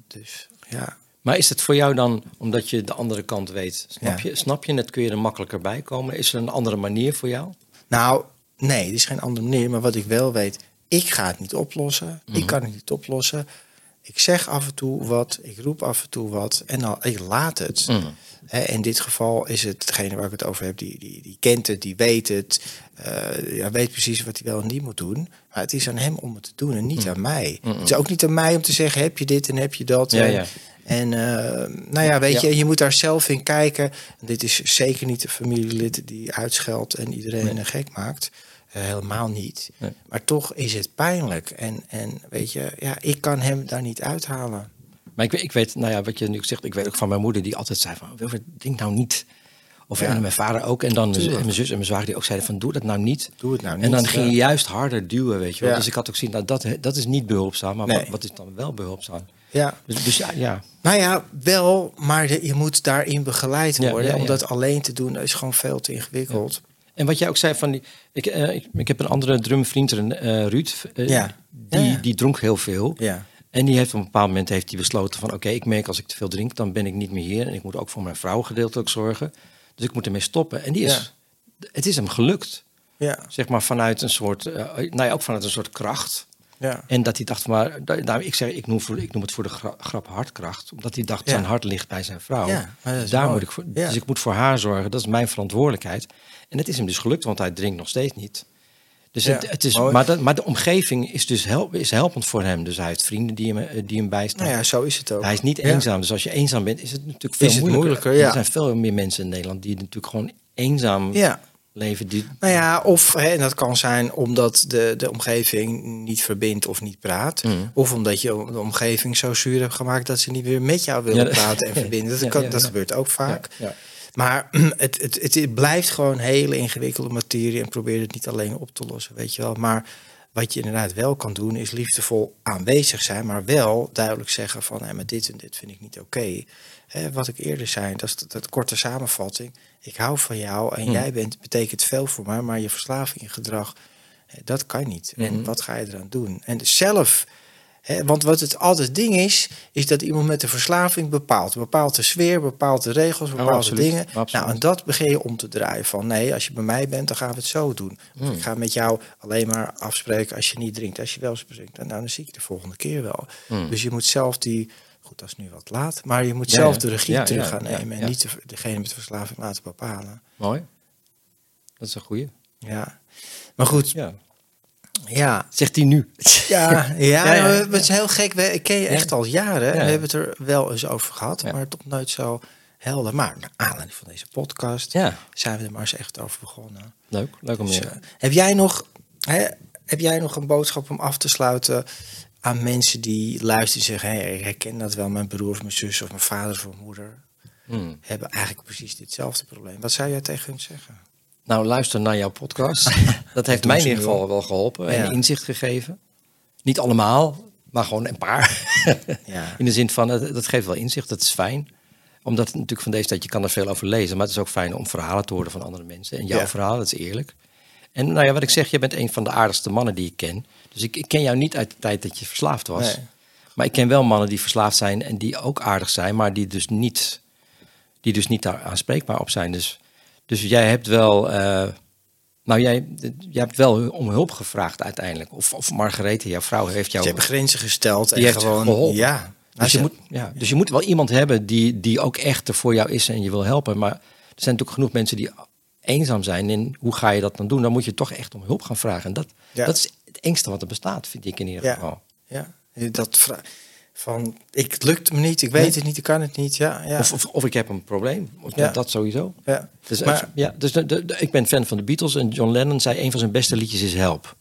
Speaker 3: Dus ja.
Speaker 2: Maar is het voor jou dan, omdat je de andere kant weet, snap,
Speaker 3: Ja.
Speaker 2: je, snap je het, kun je er makkelijker bij komen? Is er een andere manier voor jou?
Speaker 3: Nou, nee, er is geen andere manier. Maar wat ik wel weet, ik ga het niet oplossen.
Speaker 2: Mhm.
Speaker 3: Ik kan het niet oplossen. Ik zeg af en toe wat, ik roep af en toe wat en dan, ik laat het. Hè, in dit geval is het degene waar ik het over heb, die, die, die kent het, die weet het. eh, ja, weet precies wat hij wel en niet moet doen. Maar het is aan hem om het te doen en niet aan mij. Het is ook niet aan mij om te zeggen, heb je dit en heb je dat.
Speaker 2: Ja,
Speaker 3: en,
Speaker 2: ja.
Speaker 3: en eh, nou ja, weet
Speaker 2: Ja.
Speaker 3: je, je moet daar zelf in kijken. En dit is zeker niet een familielid die uitscheldt en iedereen een gek maakt. Eh, helemaal niet.
Speaker 2: Nee.
Speaker 3: Maar toch is het pijnlijk. En, en weet je, ja, ik kan hem daar niet uithalen.
Speaker 2: Maar ik, weet- ik weet, nou ja, wat je nu zegt, ik weet ook van mijn moeder die altijd zei van, Wilfred, denk nou niet. Of
Speaker 3: Ja.
Speaker 2: en mijn vader ook. En dan mijn,
Speaker 3: Tuurlijk.
Speaker 2: en mijn zus en mijn zwager die ook zeiden van, doe dat nou niet.
Speaker 3: Doe het nou
Speaker 2: En dan
Speaker 3: niet,
Speaker 2: ging je juist harder duwen, weet je wel.
Speaker 3: Ja.
Speaker 2: Dus ik had ook zien, nou, dat, dat is niet behulpzaam. Maar
Speaker 3: Nee.
Speaker 2: wat, wat is dan wel behulpzaam?
Speaker 3: Ja.
Speaker 2: Dus, dus ja, ja.
Speaker 3: Nou ja, wel, maar je moet daarin begeleid worden. Om dat alleen te doen is gewoon veel te ingewikkeld.
Speaker 2: En wat jij ook zei van die, ik, eh, ik, ik heb een andere drumvriend, eh Ruud, eh,
Speaker 3: Ja.
Speaker 2: Die,
Speaker 3: Ja,
Speaker 2: die dronk heel veel.
Speaker 3: Ja.
Speaker 2: En die heeft op een bepaald moment heeft hij besloten van oké, ik merk als ik te veel drink, dan ben ik niet meer hier. En ik moet ook voor mijn vrouw gedeeltelijk zorgen. Dus ik moet ermee stoppen. En die is, het is hem gelukt.
Speaker 3: Ja.
Speaker 2: Zeg maar vanuit een soort, nou ja, ook vanuit een soort kracht.
Speaker 3: Ja.
Speaker 2: En dat hij dacht van, maar, nou, ik zeg, ik noem, voor, ik noem het voor de gra- grap hartkracht. Omdat hij dacht,
Speaker 3: Ja.
Speaker 2: zijn hart ligt bij zijn vrouw.
Speaker 3: Ja,
Speaker 2: Daar
Speaker 3: mooi.
Speaker 2: moet ik voor. Dus ik moet voor haar zorgen, dat is mijn verantwoordelijkheid. En het is hem dus gelukt, want hij drinkt nog steeds niet. Dus het, het is, maar, dat, maar de omgeving is dus help, is helpend voor hem. Dus hij heeft vrienden die hem, eh, die hem bijstaan.
Speaker 3: Nou ja, zo is het ook.
Speaker 2: Hij is niet eenzaam. Dus als je eenzaam bent, is het natuurlijk veel
Speaker 3: Is het
Speaker 2: moeilijker.
Speaker 3: moeilijker.
Speaker 2: Er zijn veel meer mensen in Nederland die natuurlijk gewoon eenzaam
Speaker 3: Ja.
Speaker 2: Leven. Die,
Speaker 3: Nou ja, of hè, en dat kan zijn omdat de, de omgeving niet verbindt of niet praat.
Speaker 2: Mm.
Speaker 3: Of omdat je de omgeving zo zuur hebt gemaakt dat ze niet meer met jou willen
Speaker 2: Ja,
Speaker 3: praten en (laughs) verbinden. Dat,
Speaker 2: Ja,
Speaker 3: kan,
Speaker 2: ja,
Speaker 3: dat gebeurt ook vaak. Maar het, (clears throat) het, het, het blijft gewoon hele ingewikkelde materie en probeer het niet alleen op te lossen, weet je wel. Maar wat je inderdaad wel kan doen, is liefdevol aanwezig zijn, maar wel duidelijk zeggen van, hé, maar dit en dit vind ik niet oké. Wat ik eerder zei, dat is dat, dat korte samenvatting. Ik hou van jou en
Speaker 2: Hmm.
Speaker 3: jij bent, betekent veel voor mij, maar je verslaving, je gedrag, dat kan niet. En wat ga je eraan doen? En zelf Want wat het altijd ding is, is dat iemand met een verslaving bepaalt. Bepaalt de sfeer, bepaalt de regels, bepaalt de
Speaker 2: absoluut.
Speaker 3: dingen.
Speaker 2: Absoluut.
Speaker 3: Nou, en dat begin je om te draaien. Van nee, als je bij mij bent, dan gaan we het zo doen. Of ik ga met jou alleen maar afspreken als je niet drinkt. Als je wel eens drinkt, nou, dan zie ik je de volgende keer wel. Dus je moet zelf die... Goed, dat is nu wat laat. Maar je moet
Speaker 2: Ja,
Speaker 3: zelf de regie
Speaker 2: Ja,
Speaker 3: terug gaan
Speaker 2: ja,
Speaker 3: nemen. En niet de, degene met de verslaving laten bepalen.
Speaker 2: Mooi. Dat is een goeie.
Speaker 3: Ja. Maar goed,
Speaker 2: Ja.
Speaker 3: Ja.
Speaker 2: Zegt hij nu.
Speaker 3: Ja, (laughs) ja,
Speaker 2: Ja, ja,
Speaker 3: het is heel gek. We- Ik ken je echt al jaren.
Speaker 2: Ja.
Speaker 3: We hebben het er wel eens over gehad, maar toch nooit zo helder. Maar naar aanleiding van deze podcast
Speaker 2: Ja,
Speaker 3: zijn we er maar eens echt over begonnen.
Speaker 2: leuk. Leuk om
Speaker 3: Dus,
Speaker 2: je...
Speaker 3: eh, heb, jij nog, hè, heb jij nog een boodschap om af te sluiten aan mensen die luisteren en zeggen... Hey, ik herken dat wel, mijn broer of mijn zus of mijn vader of mijn moeder...
Speaker 2: Hmm.
Speaker 3: hebben eigenlijk precies ditzelfde probleem. Wat zou jij tegen hun zeggen?
Speaker 2: Nou, luister naar jouw podcast. (laughs) dat heeft mij in ieder geval wel geholpen en inzicht gegeven. Niet allemaal, maar gewoon een paar. (laughs)
Speaker 3: Ja.
Speaker 2: In de zin van, dat geeft wel inzicht, dat is fijn. Omdat het natuurlijk van deze tijd, je kan er veel over lezen. Maar het is ook fijn om verhalen te horen van andere mensen. En jouw
Speaker 3: Ja.
Speaker 2: verhaal, dat is eerlijk. En nou ja, wat ik zeg, je bent een van de aardigste mannen die ik ken. Dus ik, ik ken jou niet uit de tijd dat je verslaafd was.
Speaker 3: Nee.
Speaker 2: Maar ik ken wel mannen die verslaafd zijn en die ook aardig zijn, maar die dus niet, die dus niet daar aanspreekbaar op zijn. Dus, dus jij hebt wel, eh, nou jij, jij hebt wel om hulp gevraagd uiteindelijk. Of, of Margarethe, jouw vrouw, heeft jou.
Speaker 3: Ze hebben grenzen gesteld en gewoon...
Speaker 2: geholpen.
Speaker 3: Ja. Nou,
Speaker 2: Dus je,
Speaker 3: ze-
Speaker 2: moet, ja, dus je moet wel iemand hebben die, die ook echt er voor jou is en je wil helpen. Maar er zijn natuurlijk genoeg mensen die eenzaam zijn. En hoe ga je dat dan doen? Dan moet je toch echt om hulp gaan vragen. En dat,
Speaker 3: Ja.
Speaker 2: dat is het engste wat er bestaat, vind ik in ieder
Speaker 3: Ja.
Speaker 2: geval.
Speaker 3: Ja, dat vra- van ik het lukt me niet, ik weet het niet, ik kan het niet. Ja, ja.
Speaker 2: Of, of, of ik heb een probleem.
Speaker 3: Ja.
Speaker 2: Dat sowieso.
Speaker 3: ja.
Speaker 2: Dus,
Speaker 3: Maar-
Speaker 2: ja, dus de, de- de- ik ben fan van de Beatles en John Lennon zei een van zijn beste liedjes is Help.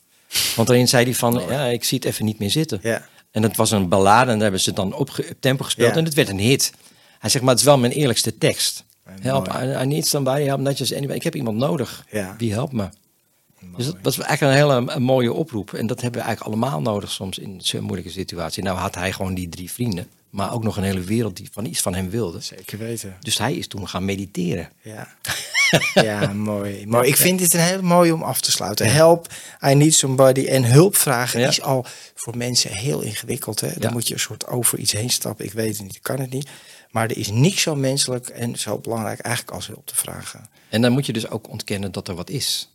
Speaker 2: Want daarin zei hij van, ja, ik zie het even niet meer zitten.
Speaker 3: Ja.
Speaker 2: En dat was een ballade en daar hebben ze dan op, tempo gespeeld en het werd een hit. Hij zegt, maar het is wel mijn eerlijkste tekst. Help. I, I need somebody, help not just anybody. Ik heb iemand nodig.
Speaker 3: Ja.
Speaker 2: Wie helpt me? Dus dat was eigenlijk een hele een mooie oproep. En dat hebben we eigenlijk allemaal nodig soms in zo'n moeilijke situatie. Nou had hij gewoon die drie vrienden. Maar ook nog een hele wereld die van iets van hem wilde.
Speaker 3: Zeker weten.
Speaker 2: Dus hij is toen gaan mediteren.
Speaker 3: Ja. (laughs) Ja, mooi. mooi. Ik vind dit een heel mooi om af te sluiten. Help, I need somebody. En hulp vragen
Speaker 2: Ja.
Speaker 3: is al voor mensen heel ingewikkeld. Hè? Dan
Speaker 2: Ja.
Speaker 3: moet je een soort over iets heen stappen. Ik weet het niet, ik kan het niet. Maar er is niks zo menselijk en zo belangrijk eigenlijk als hulp te vragen.
Speaker 2: En dan moet je dus ook ontkennen dat er wat is.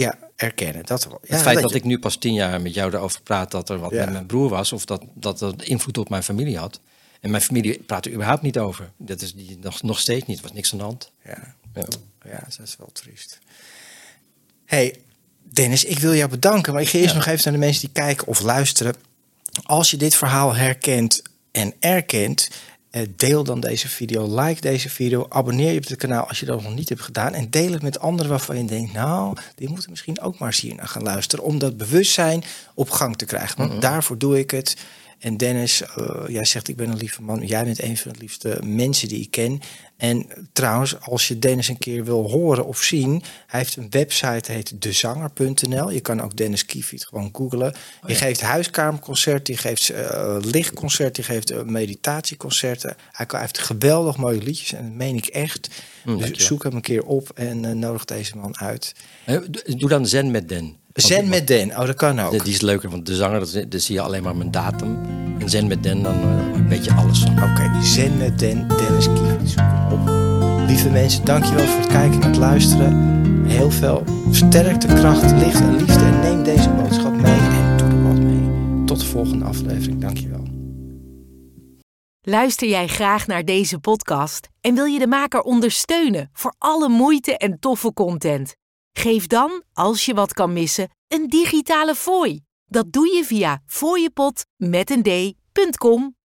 Speaker 3: Ja, erkennen. Dat wel. Ja,
Speaker 2: het feit
Speaker 3: dat
Speaker 2: dat
Speaker 3: je-
Speaker 2: ik nu pas tien jaar met jou erover praat dat er wat
Speaker 3: Ja.
Speaker 2: met mijn broer was, of dat, dat dat invloed op mijn familie had. En mijn familie praat er überhaupt niet over. Dat is die, nog, nog steeds niet. Er was niks aan de hand.
Speaker 3: Ja.
Speaker 2: Ja.
Speaker 3: Ja, dat is wel triest. hey, Dennis, ik wil jou bedanken. Maar ik ga eerst nog even naar de mensen die kijken of luisteren. Als je dit verhaal herkent en erkent, deel dan deze video, like deze video, abonneer je op het kanaal als je dat nog niet hebt gedaan en deel het met anderen waarvan je denkt, nou, die moeten misschien ook maar eens hier naar gaan luisteren om dat bewustzijn op gang te krijgen. Want daarvoor doe ik het. En Dennis, eh, jij zegt ik ben een lieve man. Jij bent een van de liefste mensen die ik ken. En trouwens, als je Dennis een keer wil horen of zien, hij heeft een website, heet dezanger.nl. Je kan ook Dennis Kiefiet gewoon googlen. Die geeft huiskamerconcerten, die geeft eh lichtconcerten, die geeft eh, meditatieconcerten. Hij hij heeft geweldig mooie liedjes en dat meen ik echt. dus
Speaker 2: dankjewel.
Speaker 3: zoek hem een keer op en eh, nodig deze man uit.
Speaker 2: Eh, Doe dan Zen met Den.
Speaker 3: Zen met Den, oh dat kan ook.
Speaker 2: Die is leuker, want de zanger, dat zie je alleen maar mijn datum. En Zen met Den, dan eh, weet je alles van.
Speaker 3: Oké, Zen met Den, Dennis Kiefer, zoek hem op. Lieve mensen, dankjewel voor het kijken en het luisteren. Heel veel sterkte, kracht, licht en liefde. En neem deze boodschap mee en doe er wat mee. Tot de volgende aflevering, dankjewel.
Speaker 1: Luister jij graag naar deze podcast en wil je de maker ondersteunen voor alle moeite en toffe content? Geef dan, als je wat kan missen, een digitale fooi. Dat doe je via fooiepot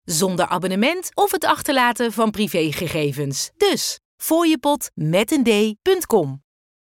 Speaker 1: zonder abonnement of het achterlaten van privégegevens. Dus fooiepot.